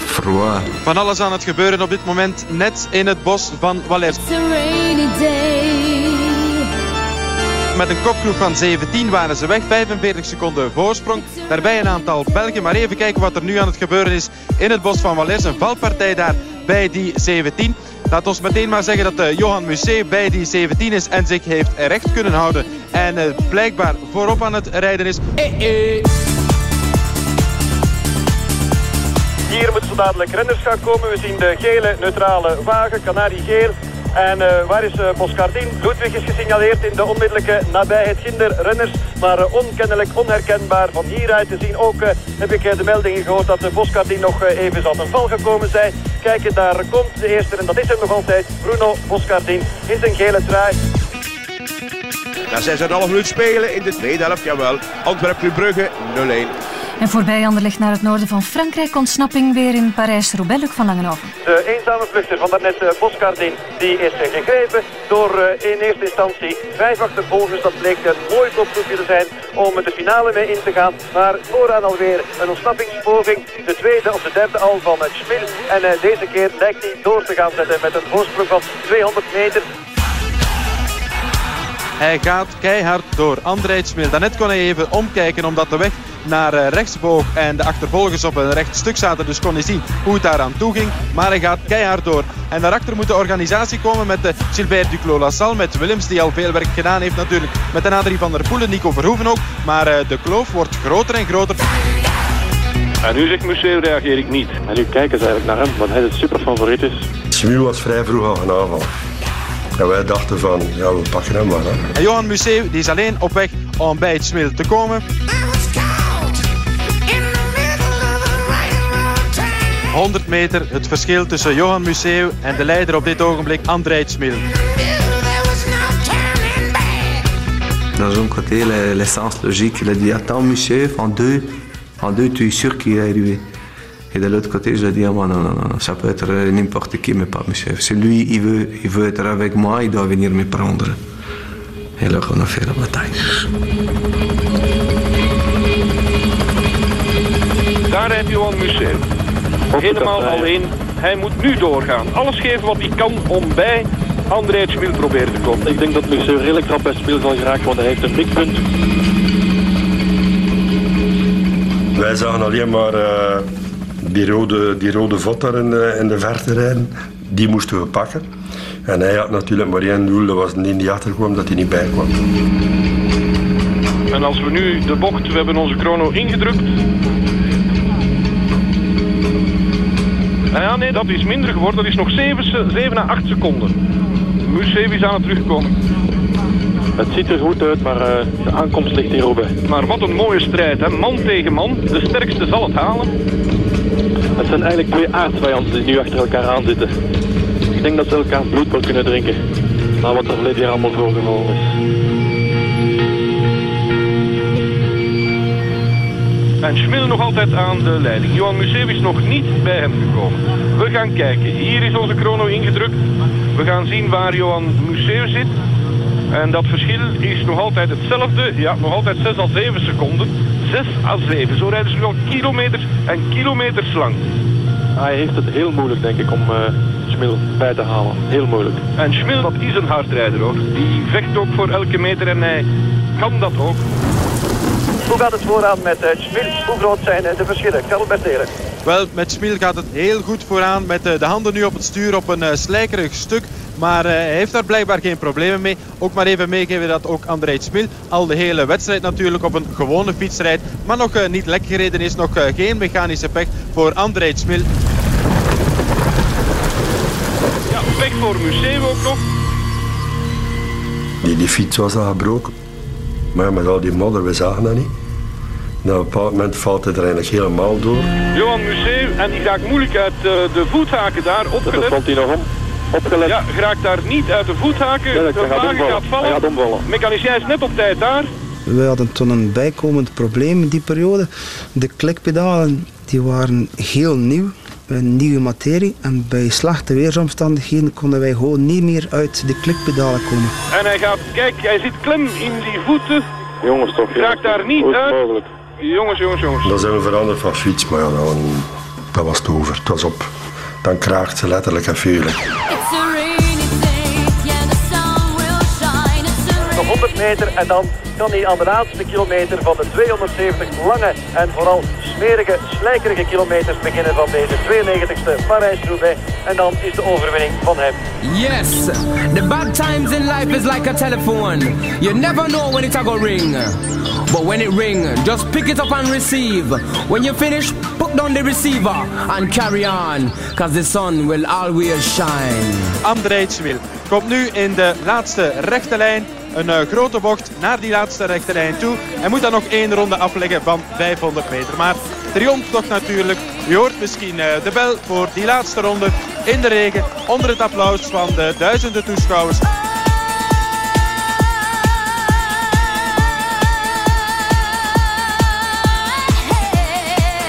froid. Van alles aan het gebeuren op dit moment, net in het bos van Valais. It's a rainy day. Met een kopgroep van 17 waren ze weg, 45 seconden voorsprong. Daarbij een aantal Belgen, maar even kijken wat er nu aan het gebeuren is in het bos van Valais. Een valpartij daar bij die 17. Laat ons meteen maar zeggen dat uh, Johan Museeuw bij die 17 is en zich heeft recht kunnen houden. En uh, blijkbaar voorop aan het rijden is. Eh, eh. Hier moeten zo dadelijk renners gaan komen. We zien de gele neutrale wagen, kanariegeel. En uh, waar is uh, Boscardin? Ludwig is gesignaleerd in de onmiddellijke nabijheid. Ginder renners, maar onkennelijk, onherkenbaar. Van hieruit te zien ook heb ik de meldingen gehoord dat Boscardin nog even zal ten val gekomen zijn. Kijken, daar komt de eerste en dat is hem nog altijd. Bruno Boscardin in zijn gele trui. Na 6,5 minuut spelen in de tweede helft, jawel. Antwerp Club Brugge 0-1. En voorbij Anderlecht naar het noorden van Frankrijk. Ontsnapping weer in Parijs-Roubaix, Luc van Langenhoven. De eenzame vluchter van daarnet uh, Boscardin, die is uh, gegrepen door uh, in eerste instantie vijf achtervolgers. Dat bleek een mooi kopgroepje te zijn om de finale mee in te gaan. Maar vooraan alweer een ontsnappingspoging. De tweede of de derde al van Schmil. En deze keer lijkt hij door te gaan zetten met een voorsprong van 200 meter. Hij gaat keihard door. André Smil. Daarnet kon hij even omkijken omdat de weg naar rechts boog en de achtervolgers op een recht stuk zaten. Dus kon hij zien hoe het daar aan toe ging. Maar hij gaat keihard door. En daarachter moet de organisatie komen met de Gilbert Duclos-Lassalle. Met Willems die al veel werk gedaan heeft natuurlijk. Met de Adrie van der Poelen, Nico Verhoeven ook. Maar de kloof wordt groter en groter. En nu zegt Museeuw reageer ik niet. En nu kijken ze eigenlijk naar hem, want hij de super favoriet is. Smil was vrij vroeg al gaan aanvallen. En wij dachten van, ja, we pakken hem maar. Hè. En Johan Museeuw die is alleen op weg om bij het Smil te komen. 100 meter het verschil tussen Johan Museeuw en de leider op dit ogenblik, André Smil. Dans un côté, l'essence logique, il a dit attends Museeuw, en deux, en deux tu es sûr qu'il est arrivé. Et de l'autre côté, je dis, ah, non, non, non, ça peut être n'importe qui, mais pas monsieur. Si lui, il veut, il veut être avec moi, il doit venir me prendre. Et alors, on a fait la bataille. Daar heb je Johan Museeuw. Helemaal alleen. Hij moet nu doorgaan. Alles geven wat hij kan om bij André het Schmil proberen te komen. Ik denk dat Museeuw redelijk trap bij het spel zal geraken, want hij heeft een mikpunt. Wij zagen alleen maar uh, die rode, die rode vod daar in de, in de verte rijden, die moesten we pakken. En hij had natuurlijk maar één doel, dat was die niet achterkwam, dat hij niet bij kwam. En als we nu de bocht, we hebben onze chrono ingedrukt. En ja, nee, dat is minder geworden. Dat is nog 7, 7 à 8 seconden. Museeuw is aan het terugkomen. Het ziet er goed uit, maar eh, de aankomst ligt hier bij. Maar wat een mooie strijd, hè? man tegen man. De sterkste zal het halen. Het zijn eigenlijk twee aardsvijanden die nu achter elkaar aan zitten. Ik denk dat ze elkaar bloed wel kunnen drinken. Na wat er verleden jaar allemaal voorgevallen is. En Schmil nog altijd aan de leiding. Johan Museeuw is nog niet bij hem gekomen. We gaan kijken. Hier is onze chrono ingedrukt. We gaan zien waar Johan Museeuw zit. En dat verschil is nog altijd hetzelfde. Ja, nog altijd 6 à 7 seconden. 6 à 7. Zo rijden ze nu al kilometers en kilometers lang. Hij heeft het heel moeilijk, denk ik, om uh, Schmil bij te halen. Heel moeilijk. En Schmil, dat is een hardrijder, hoor. Die vecht ook voor elke meter en hij kan dat ook. Hoe gaat het vooraan met uh, Schmil? Hoe groot zijn uh, de verschillen? Karel Bertelen. Wel, met Schmil gaat het heel goed vooraan. Met de handen nu op het stuur op een slijkerig stuk. Maar uh, hij heeft daar blijkbaar geen problemen mee. Ook maar even meegeven dat ook André Schmil al de hele wedstrijd natuurlijk op een gewone fiets rijdt. Maar nog uh, niet lek gereden is. Nog uh, geen mechanische pech voor André Schmil. Ja, pech voor Museeuw ook nog. Die, die fiets was al gebroken. Maar met al die modder, we zagen dat niet. En op een bepaald moment valt het er eigenlijk helemaal door. Johan Museeuw, en die gaat moeilijk uit de voethaken daar opgelet. Dat valt hij nog om. Opgelet. Ja, geraakt daar niet uit de voethaken. Ja, de wagen omvallen. gaat vallen. Hij gaat omvallen. Mechanicien is net op tijd daar. We hadden toen een bijkomend probleem in die periode. De klikpedalen die waren heel nieuw, een nieuwe materie. En bij slechte weersomstandigheden konden wij gewoon niet meer uit de klikpedalen komen. En hij gaat, kijk, hij zit klem in die voeten. Jongens toch. Raakt daar niet is uit. mogelijk? Jongens, jongens, jongens. Dan zijn we veranderd van fiets, maar ja, dan, dat was het over. Het was op. Dan kraakt ze letterlijk en vuurlijk. Nog 100 meter en dan kan hij aan de laatste kilometer van de 270 lange en vooral smerige, slijkerige kilometers beginnen van deze 92e Parijs-Roubaix. En dan is de overwinning van hem. Yes, the bad times in life is like a telephone. You never know when it's gonna ring. But when it ring, just pick it up and receive. When you finish, put down the receiver and carry on. Cause the sun will always shine. André Schmil komt nu in de laatste rechte lijn. Een uh, grote bocht naar die laatste rechte lijn toe. Hij moet dan nog één ronde afleggen van 500 meter. Maar triomf toch natuurlijk. U hoort misschien uh, de bel voor die laatste ronde in de regen. Onder het applaus van de duizenden toeschouwers.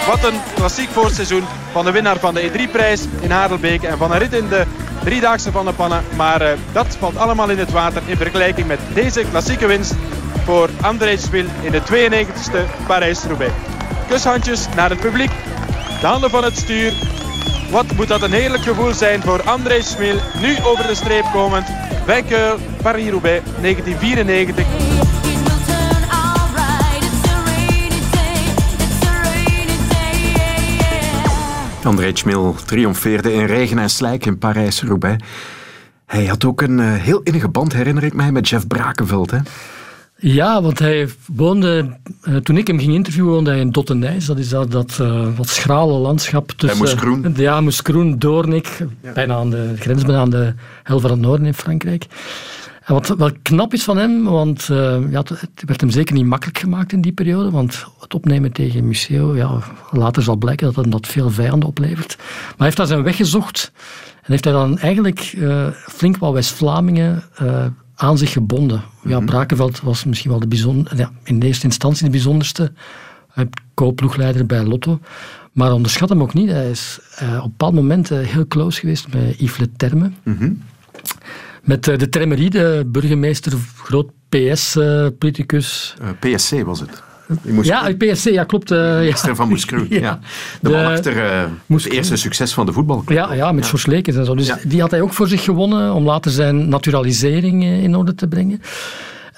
Wat een klassiek voorseizoen van de winnaar van de E3-prijs in Harelbeek en van een rit in de driedaagse van de pannen. Maar uh, dat valt allemaal in het water in vergelijking met deze klassieke winst voor André Schmil in de 92e Parijs-Roubaix. Kushandjes naar het publiek, de handen van het stuur. Wat moet dat een heerlijk gevoel zijn voor André Schmil, nu over de streep komend. Vainqueur Paris-Roubaix 1994. André Schmil triomfeerde in regen en slijk in Parijs-Roubaix. Hij had ook een uh, heel innige band, herinner ik mij, met Jeff Brakenveld. Hè? Ja, want hij woonde, uh, toen ik hem ging interviewen, woonde hij in Dottenijs. Dat is dat, dat uh, wat schrale landschap tussen... Moeskroen. Ja, Moeskroen, Doornik, ja. bijna aan de grens, bijna aan de hel van het noorden in Frankrijk. En wat wel knap is van hem, want uh, ja, het, werd hem zeker niet makkelijk gemaakt in die periode, want het opnemen tegen Museo, ja, later zal blijken dat hem dat veel vijanden oplevert. Maar hij heeft daar zijn weg gezocht en heeft hij dan eigenlijk uh, flink wat West-Vlamingen uh, aan zich gebonden. Ja, Mhm. Brakenveld was misschien wel de bijzonder, ja, in de eerste instantie de bijzonderste co-ploegleider bij Lotto. Maar onderschat hem ook niet. Hij is op een bepaald moment heel close geweest met Yves Le Terme. Mm-hmm. Met de Tremerie, de burgemeester, groot PS-politicus. Uh, PSC was het. Ja, PSC, ja, klopt. Uh, ja. van Moeskroen. ja. ja. De, de man achter uh, het eerste succes van de voetbal. Ja, ja, met ja. En zo. Dus die had hij ook voor zich gewonnen om later zijn naturalisering in orde te brengen.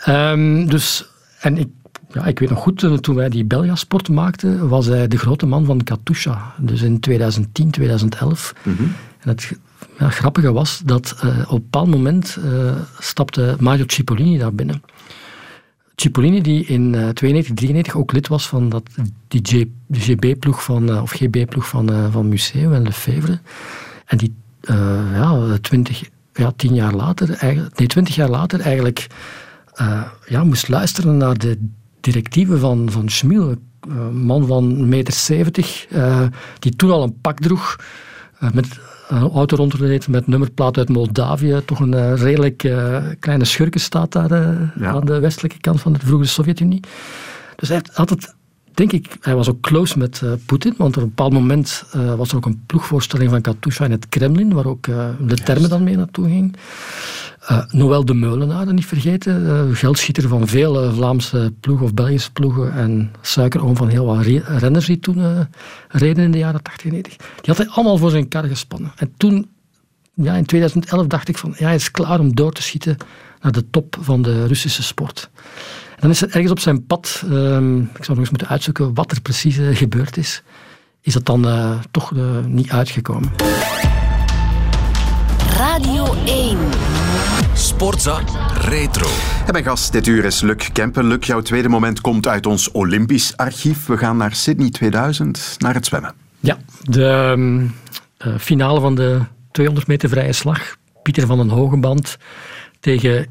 Um, dus, en ik ja, ik weet nog goed, eh, toen wij die Belgasport maakten, was hij de grote man van Katusha. Dus in 2010, 2011. Mhm. En het ja, grappige was dat eh, op een bepaald moment eh, stapte Mario Cipollini daar binnen. Cipollini, die in eh 92, 93 ook lid was van dat, die GB-ploeg van, eh, of GB-ploeg van, eh, van Museo en Lefebvre. En die eh, ja, 20, ja, 10 jaar later, nee, 20 jaar later eigenlijk eh, ja, moest luisteren naar de directieven van, van Schmiel. Een eh, man van 1,70 meter, 70, eh, die toen al een pak droeg. eh, met een auto rondreed met nummerplaat uit Moldavië. Toch een eh, redelijk eh, kleine schurkenstaat daar eh, aan de westelijke kant van de vroegere Sovjet-Unie. Dus hij had het, denk ik, hij was ook close met eh, Poetin, want op een bepaald moment eh, was er ook een ploegvoorstelling van Katusha in het Kremlin, waar ook eh, de termen dan mee naartoe ging. Noël de Meulenaar, niet vergeten, geldschieter van veel eh, Vlaamse ploegen of Belgische ploegen en suikeroom van heel wat re- renners die toen reden in de jaren 80 en 90. Die had hij allemaal voor zijn kar gespannen. En toen, ja, in 2011, dacht ik van, ja, hij is klaar om door te schieten naar de top van de Russische sport. En dan is er ergens op zijn pad, ehm, ik zou nog eens moeten uitzoeken wat er precies eh, gebeurd is, is dat dan eh, toch eh, niet uitgekomen. Radio 1. Sportza Retro. En mijn gast dit uur is Luc Kempen. Luc, jouw tweede moment komt uit ons Olympisch archief. We gaan naar Sydney 2000, naar het zwemmen. Ja, de ehm, eh, finale van de 200 meter vrije slag. Pieter van den Hogeband tegen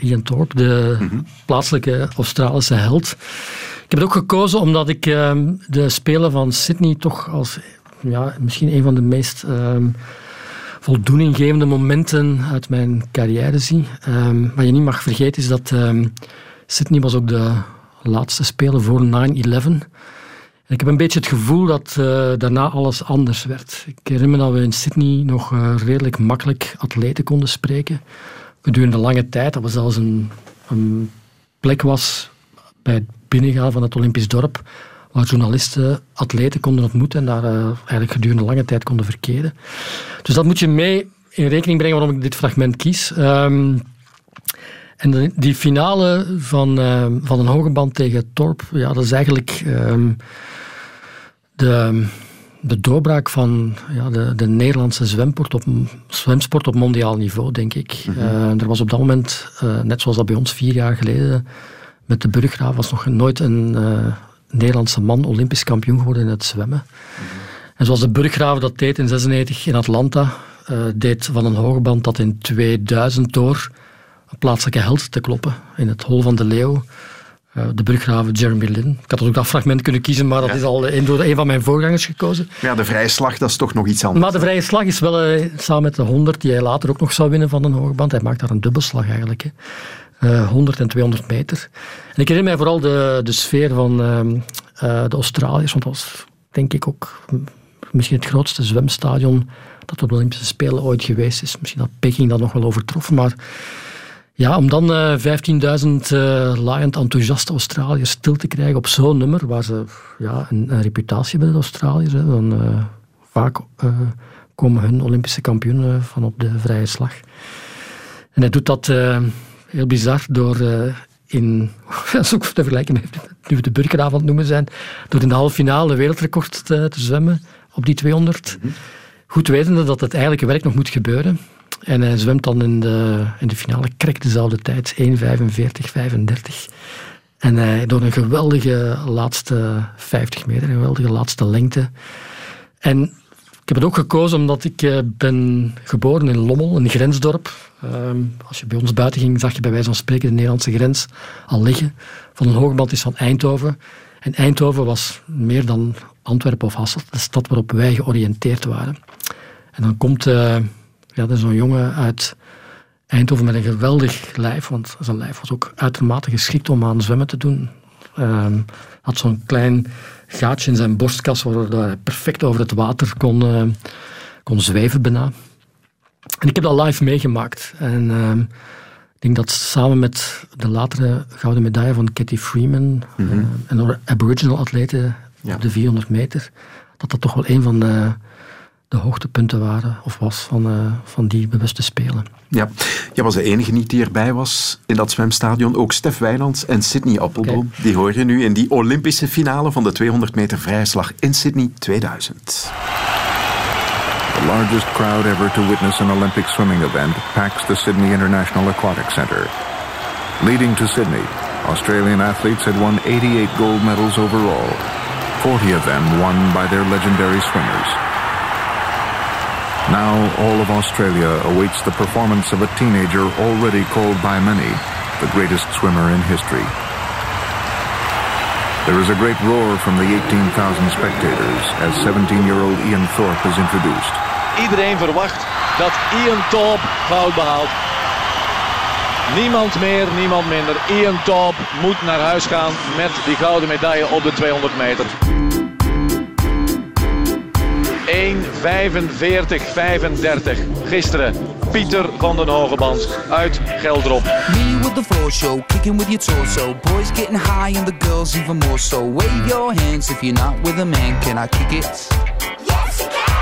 Ian Thorpe, de plaatselijke Australische held. Ik heb het ook gekozen omdat ik ehm, de Spelen van Sydney toch als ja, misschien een van de meest ehm, voldoeninggevende momenten uit mijn carrière zie. Ehm, wat je niet mag vergeten is dat Sydney was ook de laatste Spelen voor 9-11. En Ik heb een beetje het gevoel dat eh, daarna alles anders werd. Ik herinner me dat we in Sydney nog eh, redelijk makkelijk atleten konden spreken. Gedurende lange tijd, dat we zelfs een, een plek was bij het binnengaan van het Olympisch dorp, waar journalisten atleten konden ontmoeten en daar eh, eigenlijk gedurende lange tijd konden verkeren. Dus dat moet je mee in rekening brengen waarom ik dit fragment kies. Ehm, en die finale van, eh, van een hoge band tegen Torp, ja, dat is eigenlijk ehm, de, de doorbraak van ja, de, de Nederlandse zwemport op, zwemsport op mondiaal niveau, denk ik. Eh, er was op dat moment, eh, net zoals dat bij ons vier jaar geleden, met de Burggraaf was nog nooit een eh, Nederlandse man Olympisch kampioen geworden in het zwemmen. En zoals de Burggraaf dat deed in 96 in Atlanta, deed Van een Hoogband dat in 2000 door een plaatselijke held te kloppen in het Hol van de Leeuw. Eh, de Burggraven Jeremy Lin. Ik had ook dat fragment kunnen kiezen, maar dat is al een door een van mijn voorgangers gekozen. Ja, de vrije slag, dat is toch nog iets anders. Maar de vrije slag is wel eh, samen met de 100, die hij later ook nog zou winnen van een hoogband. Hij maakt daar een dubbelslag eigenlijk. Hè. Eh, 100 en 200 meter. En ik herinner mij vooral de, de sfeer van ehm, eh, de Australiërs, want dat was denk ik ook misschien het grootste zwemstadion dat op de Olympische Spelen ooit geweest is. Misschien dat Peking dat nog wel overtroffen, maar ja, om dan eh 15.000 eh laaiend enthousiaste Australiërs stil te krijgen op zo'n nummer, waar ze ja, een, een reputatie hebben, de Australiërs. Hè, van, eh, vaak eh, komen hun Olympische kampioenen van op de vrije slag. En hij doet dat eh, heel bizar door in, dat is ook te vergelijken met nu we de burgeravond noemen zijn, door in de halve finale wereldrecord te, te zwemmen op die 200. Goed wetende dat het eigenlijke werk nog moet gebeuren. En hij zwemt dan in de, in de finale krek dezelfde tijd, 1,45,35. En hij door een geweldige laatste 50 meter, een geweldige laatste lengte. En ik heb het ook gekozen omdat ik eh, ben geboren in Lommel, een grensdorp. Ehm, als je bij ons buiten ging, zag je bij wijze van spreken de Nederlandse grens al liggen. Van een hoogband is van Eindhoven. En Eindhoven was meer dan Antwerpen of Hasselt, de stad waarop wij georiënteerd waren. En dan komt eh, ja, er zo'n jongen uit Eindhoven met een geweldig lijf, want zijn lijf was ook uitermate geschikt om aan zwemmen te doen. Ehm had zo'n klein gaatje in zijn borstkas waardoor hij perfect over het water kon, eh, kon zweven bijna. En ik heb dat live meegemaakt. En ehm, ik denk dat samen met de latere gouden medaille van Katie Freeman Mhm. eh, en de Aboriginal atleten op de 400 meter, dat dat toch wel een van de, de hoogtepunten waren of was van, eh, van die bewuste spelen. Ja, jij was de enige niet die erbij was in dat zwemstadion. Ook Stef Weilands en Sydney Appelboom. Die hoor je nu in die Olympische finale van de 200 meter vrije slag in Sydney 2000. The largest crowd ever to witness an Olympic swimming event packs the Sydney International Aquatic Centre. Leading to Sydney, Australian athletes had won 88 gold medals overall, 40 of them won by their legendary swimmers. Now all of Australia awaits the performance of a teenager already called by many the greatest swimmer in history. There is a great roar from the 18,000 spectators as 17-year-old Ian Thorpe is introduced. Iedereen verwacht dat Ian Thorpe goud behaalt. Niemand meer, niemand minder. Ian Thorpe moet naar huis gaan met die gouden medaille op de 200 meter. 1.45-35. Gisteren Pieter van den Hogeband uit Geldrop. Me with the floor show, kicking with your torso. Boys getting high and the girls even more so. Wave your hands if you're not with a man. Can I kick it?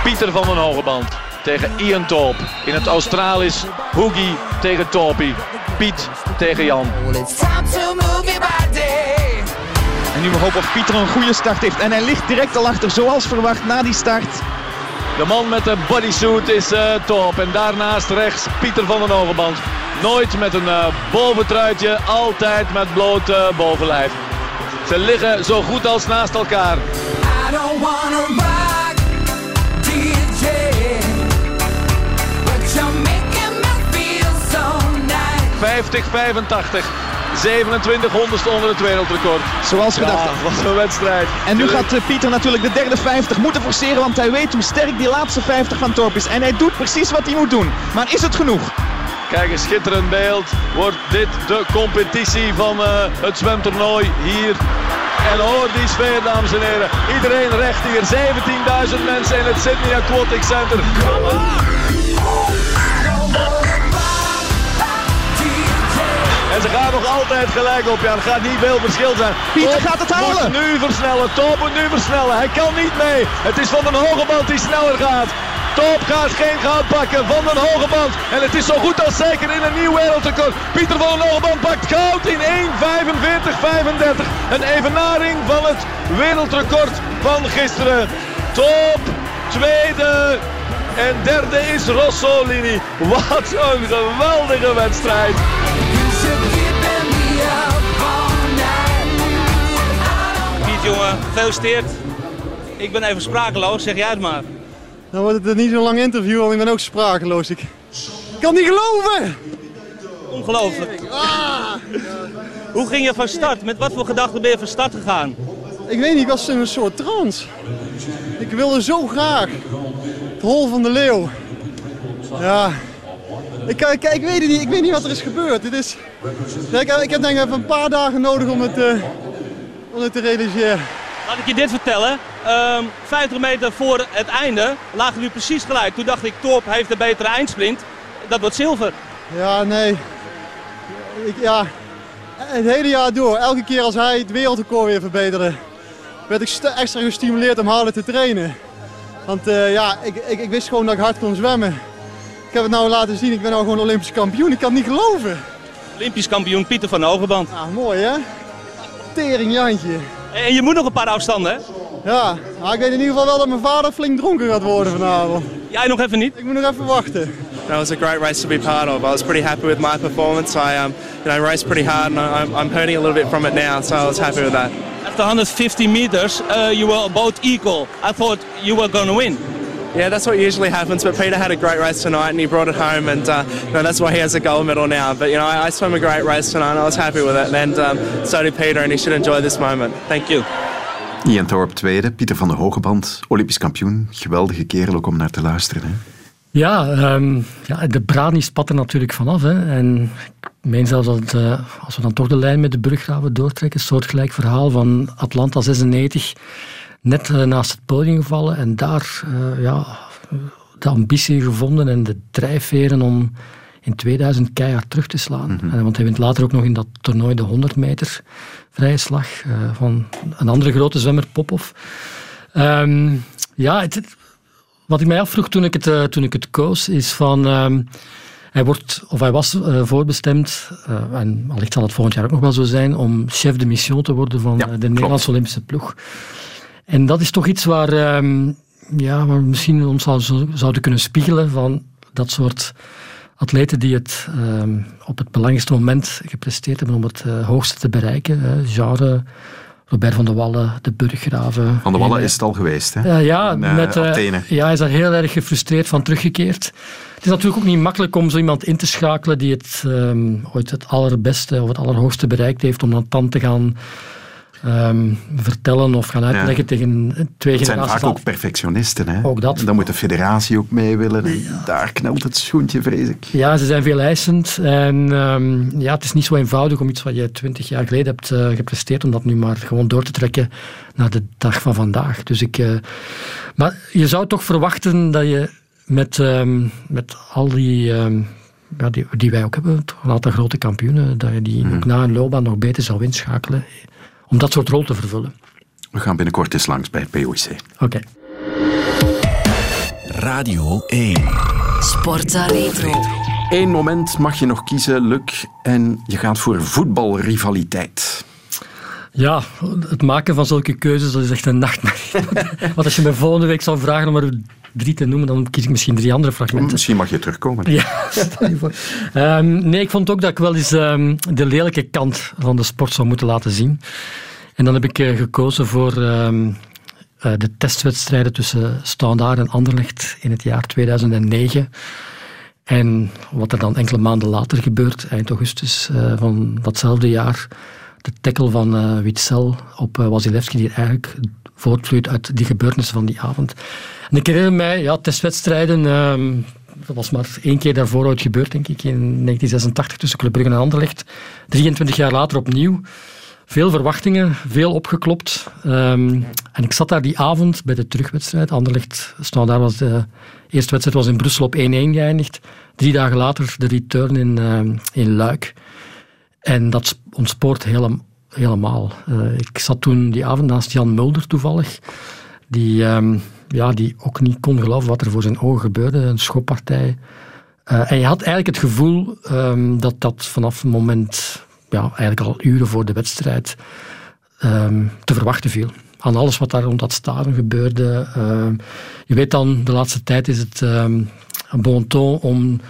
Pieter van den Hogeband tegen Ian Thorpe. In het Australisch Hoogie tegen Torpie. Piet tegen Jan. En nu we hopen of Pieter een goede start heeft. En hij ligt direct al achter, zoals verwacht, na die start. De man met de bodysuit is uh, Torp. En daarnaast rechts Pieter van den Hogeband. Nooit met een uh, boventruitje, altijd met bloot uh, bovenlijf. Ze liggen zo goed als naast elkaar. I don't wanna rock, DJ. But you're making me feel so nice. 50-85. 27 honderdste onder het wereldrecord. Zoals gedacht. Ja, wat een wedstrijd. En nu gaat eh, Pieter natuurlijk de derde 50 moeten forceren, want hij weet hoe sterk die laatste 50 van Torp is. En hij doet precies wat hij moet doen. Maar is het genoeg? Kijk, een schitterend beeld. Wordt dit de competitie van uh, het zwemtoernooi hier. En hoor die sfeer, dames en heren. Iedereen recht hier. 17.000 mensen in het Sydney Aquatic Center. En ze gaan nog altijd gelijk op. Ja, het gaat niet veel verschil zijn. Pieter gaat het halen. Moet nu versnellen. Top moet nu versnellen. Hij kan niet mee. Het is Van den Hogeband die sneller gaat. Top gaat geen goud pakken. Van den Hogeband. En het is zo goed als zeker in een nieuw wereldrecord. Pieter van den Hogeband pakt goud in 1.45.35. Een evenaring van het wereldrecord van gisteren. Top tweede. En derde is Rossolini. Wat een geweldige wedstrijd. Jongen, gefeliciteerd. Ik ben even sprakeloos, zeg jij het maar. Dan wordt het niet zo'n lang interview, want ik ben ook sprakeloos. Ik, kan niet geloven! Ongelooflijk. Hoe ging je van start? Met wat voor gedachten ben je van start gegaan? Ik weet niet, ik was in een soort trance. Ik wilde zo graag. Het hol van de leeuw. Ja. Ik, ik, ik, weet het niet, ik weet niet wat er is gebeurd. Dit is, ik, ik heb denk ik even een paar dagen nodig om het, uh, om het te realiseren. Laat ik je dit vertellen. Um, 50 meter voor het einde lagen nu precies gelijk. Toen dacht ik, Torp heeft een betere eindsprint. Dat wordt zilver. Ja, nee. Ik, ja, het hele jaar door, elke keer als hij het wereldrecord weer verbeterde, werd ik extra gestimuleerd om harder te trainen. Want uh, ja, ik, ik, ik, wist gewoon dat ik hard kon zwemmen. Ik heb het nou laten zien, ik ben nou gewoon Olympisch kampioen. Ik kan het niet geloven. Olympisch kampioen Pieter van Hogeband. Ja, mooi hè? Tering Jantje. En je moet nog een paar afstanden hè? Ja, maar ik weet in ieder geval wel dat mijn vader flink dronken gaat worden vanavond. Jij nog even niet? Ik moet nog even wachten. That was a great race to be part of. I was pretty happy with my performance. I um, you know, raced pretty hard and I'm, I'm hurting a little bit from it now, so I was happy with that. After 150 meters, uh, you were about equal. I thought you were going to win. Yeah, that's what usually happens. But Peter had a great race tonight, and he brought it home, and uh, you know, that's why he has a gold medal now. But you know, I, I swam a great race tonight, and I was happy with it. And um, so did Peter, and he should enjoy this moment. Thank you. Ian Thorpe tweede, Pieter van der Hogeband, Olympisch kampioen. Geweldige kerel ook om naar te luisteren. Hè? Ja, um, ja, de brani spat er natuurlijk vanaf. Hè. En ik meen zelfs dat uh, als we dan toch de lijn met de bruggraven doortrekken, een soortgelijk verhaal van Atlanta 96, net uh, naast het podium gevallen en daar uh, ja, de ambitie gevonden en de drijfveren om in 2000 keihard terug te slaan. Mm -hmm. Want hij wint later ook nog in dat toernooi de 100 meter vrije slag van een andere grote zwemmer, Popov. Um, ja, het, wat ik mij afvroeg toen ik het, uh, toen ik het koos, is van... Uh, hij, wordt, of hij was uh, voorbestemd, en allicht zal het volgend jaar ook nog wel zo zijn, om chef de mission te worden van ja, de Nederlandse Olympische ploeg. En dat is toch iets waar, ehm, ja, waar we misschien ons zou, zouden kunnen spiegelen van dat soort atleten die het ehm, op het belangrijkste moment gepresteerd hebben om het hoogste te bereiken. genre Robert van der Wallen, de Burggraven. Van der Wallen is het al geweest, hè? Uh, ja, In, met, Athene. ja, hij is daar heel erg gefrustreerd van teruggekeerd. Het is natuurlijk ook niet makkelijk om zo iemand in te schakelen die het um, ooit het allerbeste of het allerhoogste bereikt heeft, om dan dan te gaan um, vertellen of gaan uitleggen ja. tegen twee het generaties. Het zijn vaak ook perfectionisten. Hè? Ook dat. En dan moet de federatie ook mee willen. En ja. daar knelt het schoentje, vrees ik. Ja, ze zijn veel eisend. En um, ja, het is niet zo eenvoudig om iets wat je twintig jaar geleden hebt uh, gepresteerd, om dat nu maar gewoon door te trekken naar de dag van vandaag. Dus ik, uh, maar je zou toch verwachten dat je met, um, met al die... Ja, die, die, wij ook hebben, een aantal grote kampioenen, dat je die mm. ook na een loopbaan nog beter zou inschakelen om dat soort rol te vervullen. We gaan binnenkort eens langs bij het POC. Oké. Okay. Radio 1. Sportza Retro. Eén moment mag je nog kiezen, Luc, en je gaat voor voetbalrivaliteit. Ja, het maken van zulke keuzes dat is echt een nachtmerrie. Want als je me volgende week zou vragen om er drie te noemen, dan kies ik misschien drie andere fragmenten. Misschien mag je terugkomen. Ja, stel je voor. Um, nee, ik vond ook dat ik wel eens um, de lelijke kant van de sport zou moeten laten zien. En dan heb ik uh, gekozen voor um, uh, de testwedstrijden tussen Standaard en Anderlecht in het jaar 2009. En wat er dan enkele maanden later gebeurt, eind augustus uh, van datzelfde jaar, de tackle van uh, Witzel op uh, Wasilewski, die eigenlijk voortvloeit uit die gebeurtenissen van die avond. En ik herinner mij, ja, testwedstrijden, um, dat was maar één keer daarvoor ooit gebeurd, denk ik, in 1986 tussen Club Brugge en Anderlecht. 23 jaar later opnieuw. Veel verwachtingen, veel opgeklopt. Um, en ik zat daar die avond bij de terugwedstrijd. Anderlecht, daar was de eerste wedstrijd was in Brussel op 1-1 geëindigd. Drie dagen later de return in, uh, in Luik. En dat ontspoort helemaal. Helemaal. Uh, ik zat toen die avond naast Jan Mulder toevallig. Die, um, ja, die ook niet kon geloven wat er voor zijn ogen gebeurde. Een schoppartij. Uh, en je had eigenlijk het gevoel um, dat dat vanaf het moment ja, eigenlijk al uren voor de wedstrijd um, te verwachten viel. Aan alles wat daar rond dat stadion gebeurde. Je weet dan, de laatste tijd is het een bon ton om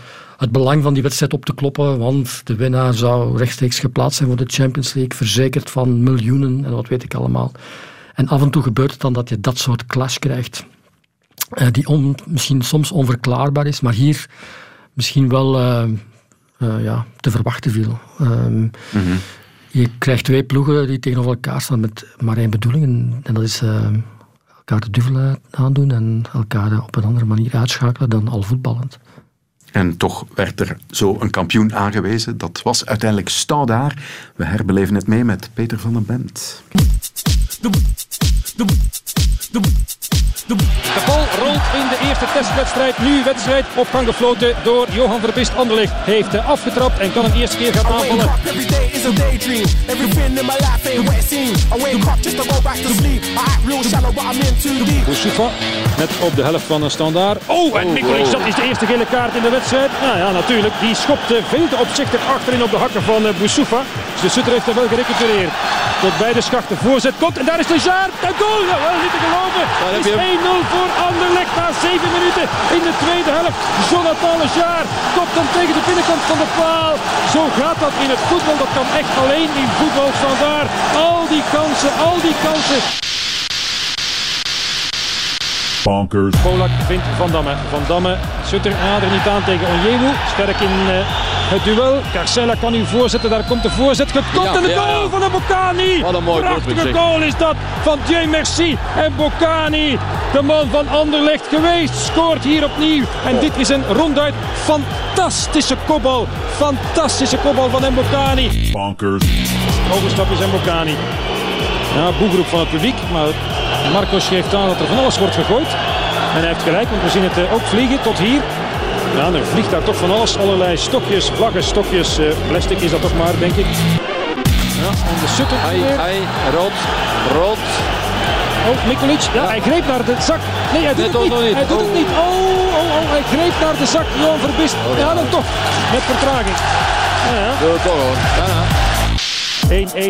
het belang van die wedstrijd op te kloppen, want de winnaar zou rechtstreeks geplaatst zijn voor de Champions League, verzekerd van miljoenen en wat weet ik allemaal. En af en toe gebeurt het dan dat je dat soort clash krijgt, uh, die on, misschien soms onverklaarbaar is, maar hier misschien wel uh, uh, ja, te verwachten viel. Mm -hmm. Je krijgt twee ploegen die tegenover elkaar staan met maar één bedoeling. En, en dat is elkaar de duvel aandoen en elkaar op een andere manier uitschakelen dan al voetballend. En toch werd er zo een kampioen aangewezen. Dat was uiteindelijk Stoudaar. We herbeleven het mee met Peter van den Bent. De bal rolt in de eerste testwedstrijd. Nu wedstrijd op gang gefloten door Johan Verbist. Anderlecht heeft afgetrapt en kan een eerste keer gaan aanvallen. Boussoufa met op de helft van een standaard. Oh, en Nicolix, dat is de eerste gele kaart in de wedstrijd. Nou ja, natuurlijk. Die schopte veel te opzichtig achterin op de hakken van Boussoufa. Dus de Sutter heeft er wel gerecupereerd. Tot bij de schachten voorzet komt. En daar is de Jaar. De goal! Ja, wel niet te geloven. Het is 1-0 voor Anderlecht na 7 minuten in de tweede helft. Jonathan Lejaar kopt hem tegen de binnenkant van de paal. Zo gaat dat in het voetbal. Dat kan echt alleen in voetbal vandaar. Al die kansen, al die kansen. Bonkers. Polak vindt Van Damme. Van Damme, Sutter er niet aan tegen Onyewu. Sterk in uh, het duel. Carcella kan nu voorzetten. Daar komt de voorzet. Gekopt ja, en de ja, goal ja. van de Bocani. Wat een mooi Prachtige goal is dat van Jay Merci. En Bocani, de man van Anderlecht geweest, scoort hier opnieuw. En dit is een ronduit fantastische kopbal. Fantastische kopbal van Mbokani. Bonkers. Overstapjes Mbokani. Ja, boegroep van het publiek, maar Marcos geeft aan dat er van alles wordt gegooid. En hij heeft gelijk, want we zien het ook vliegen tot hier. Ja, er vliegt daar toch van alles. Allerlei stokjes, vlaggen, stokjes. Uh, plastic is dat toch maar, denk ik. Ja, en de Ai, ai, rood, rood. Oh, Mikulic. Ja, hij greep naar de zak. Nee, hij doet het niet. Hij doet het Oh. niet. Oh, oh, oh, hij greep naar de zak. Johan Verbist. Oh, ja, dan toch. Met vertraging. Ja, ja. Doe het toch hoor. Ja, ja.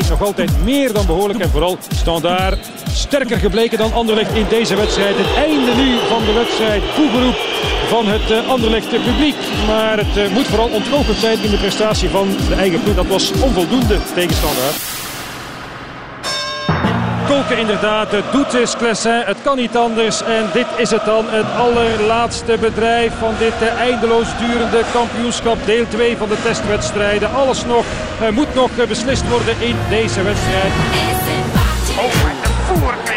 1-1 nog altijd meer dan behoorlijk. En vooral standaard sterker gebleken dan Anderlecht in deze wedstrijd. Het einde nu van de wedstrijd. Toegeroep van het eh, Anderlecht publiek. Maar het eh, moet vooral ontlokend zijn in de prestatie van de eigen ploeg. Dat was onvoldoende tegen standaard. Kolken inderdaad, het doet is Clessin, het kan niet anders. En dit is het dan, het allerlaatste bedrijf van dit eh, eindeloos durende kampioenschap. Deel 2 van de testwedstrijden. Alles nog, moet nog beslist worden in deze wedstrijd.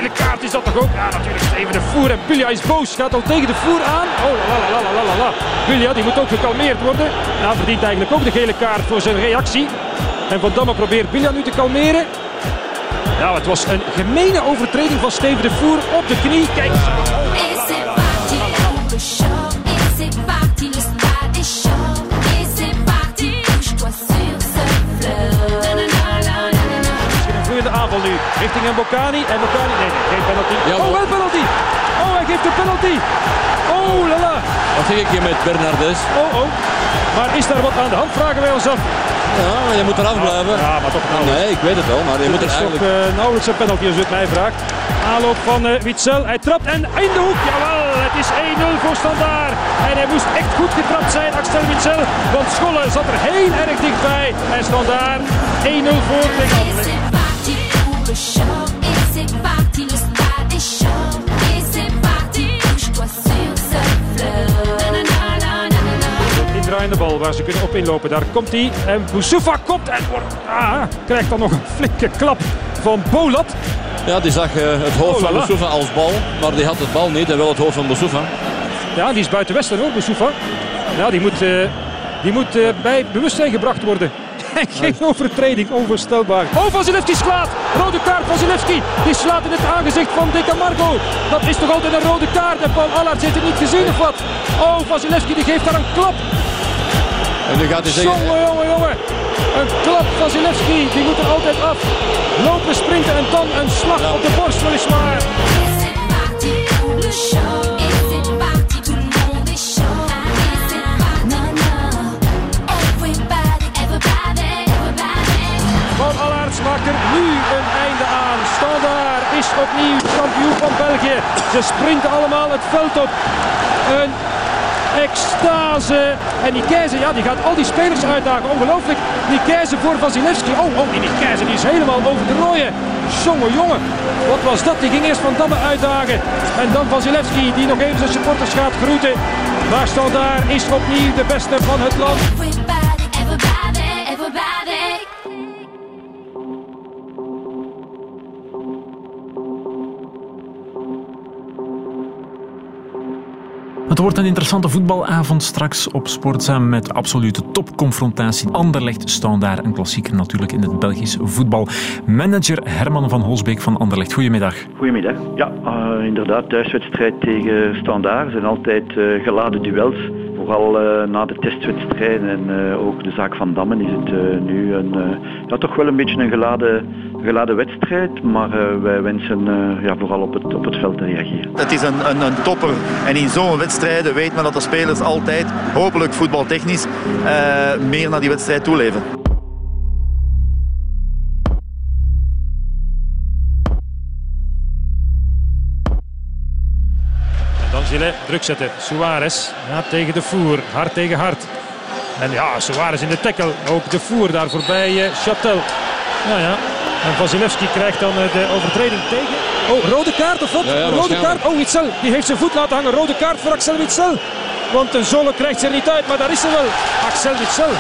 Gele kaart is dat toch ook? Ja, natuurlijk Steven de Voer. En Bilja is boos, gaat al tegen de voer aan. Oh, la la la la la die moet ook gekalmeerd worden. Nou, verdient eigenlijk ook de gele kaart voor zijn reactie. En Van Damme probeert Bilja nu te kalmeren. Nou, het was een gemene overtreding van Steven de Voer op de knie. Kijk. Richting Mbokani. En Mbokani, nee, nee, geen penalty. Oh, wel penalty. Oh, hij geeft de penalty. Oh, lala. Wat ging ik hier met Bernardes? Oh, oh. Maar is daar wat aan de hand, vragen wij ons af. Ja, maar je moet eraf blijven. Ja, maar toch nauwelijks. Nee, ik weet het wel, maar je moet er is toch eigenlijk... eh, nauwelijks een penalty als u het mij vraagt. Aanloop van eh, Witzel. Hij trapt en in de hoek. Jawel, het is 1-0 voor Standaard. En hij moest echt goed getrapt zijn, Axel Witzel. Want Scholle zat er heel erg dichtbij. En Standaard 1-0 voor tegen Indraaiende bal waar ze kunnen op inlopen. Daar komt hij. En Boussoufa komt en wordt, ah, krijgt dan nog een flinke klap van Bolat. Ja, die zag eh, het hoofd Oh, van. Boussoufa als bal, maar die had het bal niet en wel het hoofd van Boussoufa. Ja, die is buiten Westen hoor, Boussoufa. Ja, die moet, eh, die moet eh, bij bewustzijn gebracht worden. Geen overtreding, onvoorstelbaar. Oh, Vasilevski slaat! Rode kaart, Vasilevski. Die slaat in het aangezicht van De Camargo. Dat is toch altijd een rode kaart? En Paul Allard heeft het niet gezien of wat? Oh, Vasilevski die geeft daar een klap. En nu gaat hij zeggen... Jongen, jongen, jongen. Een klap van Zilewski, die moet er altijd af. Lopen, sprinten en dan een slag op de borst weliswaar. Nu een einde aan. Standaard is opnieuw kampioen van België. Ze sprinten allemaal het veld op. Een extase. En die Keizer, ja, die gaat al die spelers uitdagen. Ongelooflijk. Die Keizer voor Vasilevski. Oh, oh, die Keizer die is helemaal over de rooien. Jongen, jongen. Wat was dat? Die ging eerst Van Damme uitdagen. En dan Vasilevski die nog even zijn supporters gaat groeten. Maar Standaard is opnieuw de beste van het land. Het wordt een interessante voetbalavond straks op Sportzaam met absolute topconfrontatie. Anderlecht Standaard, een klassieker natuurlijk in het Belgisch voetbal. Manager Herman van Holsbeek van Anderlecht, goedemiddag. Goedemiddag. Ja, eh, inderdaad, thuiswedstrijd tegen Standaard zijn altijd eh, geladen duels. Vooral eh, na de testwedstrijd en eh, ook de zaak van Dammen is het eh, nu een, ja, toch wel een beetje een geladen, geladen wedstrijd. Maar wij wensen ja, vooral op het, op het veld te reageren. Het is een, een, topper. En in zo'n wedstrijden weet men dat de spelers altijd, hopelijk voetbaltechnisch, meer naar die wedstrijd toeleven. Gillet druk zetten. Suarez ja, tegen de voer. Hard tegen hard. En ja, Suarez in de tackle. Ook de voer daar voorbij eh, Chatel. Ja, ja. En Vasilevski krijgt dan eh, de overtreding tegen. Oh, rode kaart of wat? Ja, ja, rode kaart. Oh, Witzel. Die heeft zijn voet laten hangen. Rode kaart voor Axel Witzel. Want een Zolle krijgt ze er niet uit, maar daar is ze wel. Axel Witzel.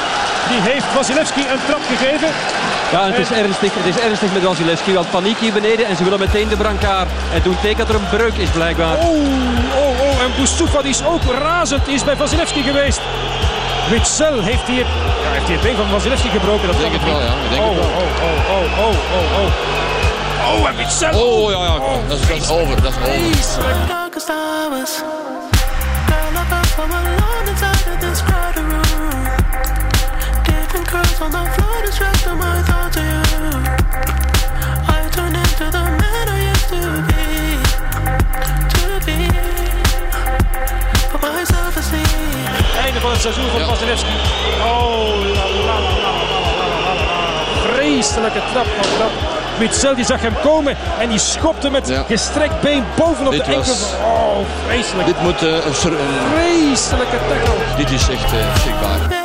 Die heeft Vasilevski een trap gegeven. Ja, het is, ernstig, het is ernstig met Wasilewski, want paniek hier beneden en ze willen meteen de brancard. En toen teken dat er een breuk is blijkbaar. Oh. En Boussoufa die is ook razend. Die is bij Vasilevski geweest. Witzel heeft hier, ja, heeft hier het been van Vasilevski gebroken. Dat Ik denk het wel, niet. ja. Ik denk oh, het wel. oh, oh, oh, oh, oh, oh. Oh, en Witzel. Oh, ja, ja. Dat is, dat is over. Dat is over. Different curls on the floor, distracting my thoughts of you. het seizoen van ja. Oh, la la la la la Vreselijke trap van trap. Witzel die zag hem komen en die schopte met gestrekt been bovenop de enkel. Was... Oh, vreselijk. Dit moet uh, een... Vreselijke tackle. Dit is echt uh.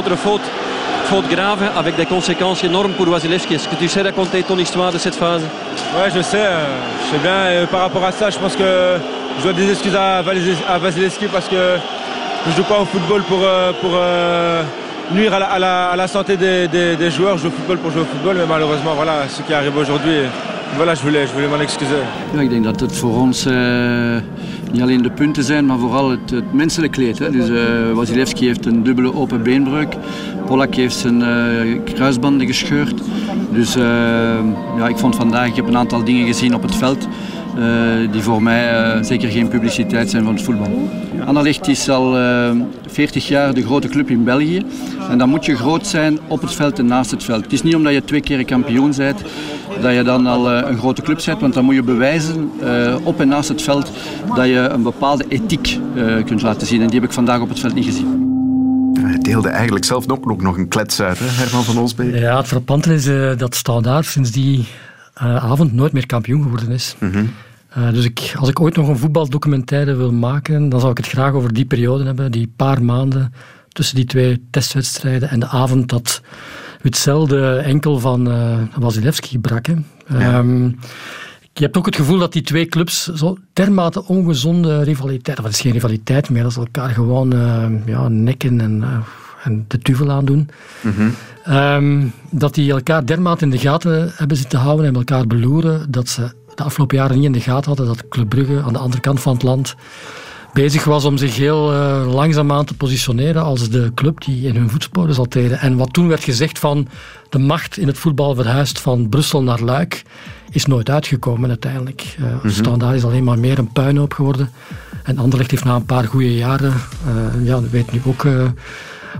Votre faute, faute grave avec des conséquences énormes pour Wasilewski. Est-ce que tu sais raconter ton histoire de cette phase? Ouais, je sais, euh, je sais bien. Par rapport à ça, je pense que je dois des excuses à, à Vasilevski parce que je joue pas au football pour, euh, euh, nuire à la, santé des- des joueurs. Je joue au football pour jouer au football, mais malheureusement, voilà ce qui arrive aujourd'hui. Voilà, je voulais, je voulais m'en excuser. Ja, ik denk dat het voor ons eh, niet alleen de punten zijn, maar vooral het, het menselijk leed. Hè. Dus, eh Wasilewski heeft een dubbele open beenbreuk. Polak heeft zijn eh, kruisbanden gescheurd. Dus ja, ik vond vandaag, ik heb een aantal dingen gezien op het veld die voor mij eh, zeker geen publiciteit zijn van het voetbal. Anderlecht is al eh 40 jaar de grote club in België. En dan moet je groot zijn op het veld en naast het veld. Het is niet omdat je twee keer kampioen bent dat je dan al eh, een grote club bent, want dan moet je bewijzen eh, op en naast het veld dat je een bepaalde ethiek eh, kunt laten zien. En die heb ik vandaag op het veld niet gezien. Hij deelde eigenlijk zelf ook nog, nog een klets uit, hè, Herman van Olsbeek. Ja, het frappante is eh, dat Standaard sinds die eh, avond nooit meer kampioen geworden is. Mhm. Eh, dus ik, als ik ooit nog een voetbaldocumentaire wil maken, dan zou ik het graag over die periode hebben, die paar maanden tussen die twee testwedstrijden en de avond dat Witzel de enkel van eh Wasilewski brak. Hè. Ehm, je hebt ook het gevoel dat die twee clubs zo dermate ongezonde rivaliteit, of het is geen rivaliteit meer, dat ze elkaar gewoon eh, ja, nekken en, en de duvel aandoen. Ehm, dat die elkaar dermate in de gaten hebben zitten houden en elkaar beloeren, dat ze de afgelopen jaren niet in de gaten hadden dat Club Brugge aan de andere kant van het land bezig was om zich heel eh, langzaamaan te positioneren als de club die in hun voetsporen zal treden. En wat toen werd gezegd van de macht in het voetbal verhuist van Brussel naar Luik, is nooit uitgekomen uiteindelijk. Eh Mhm. Standaard is alleen maar meer een puinhoop geworden. En Anderlecht heeft na een paar goede jaren, eh ja, weet nu ook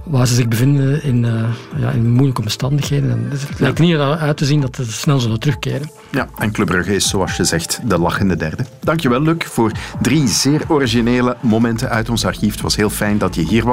waar ze zich bevinden in, eh, ja, in moeilijke omstandigheden. En het lijkt niet uit te zien dat ze snel zullen terugkeren. Ja, en Club Brugge is, zoals je zegt, de lachende derde. Dankjewel, Luc, voor drie zeer originele momenten uit ons archief. Het was heel fijn dat je hier was.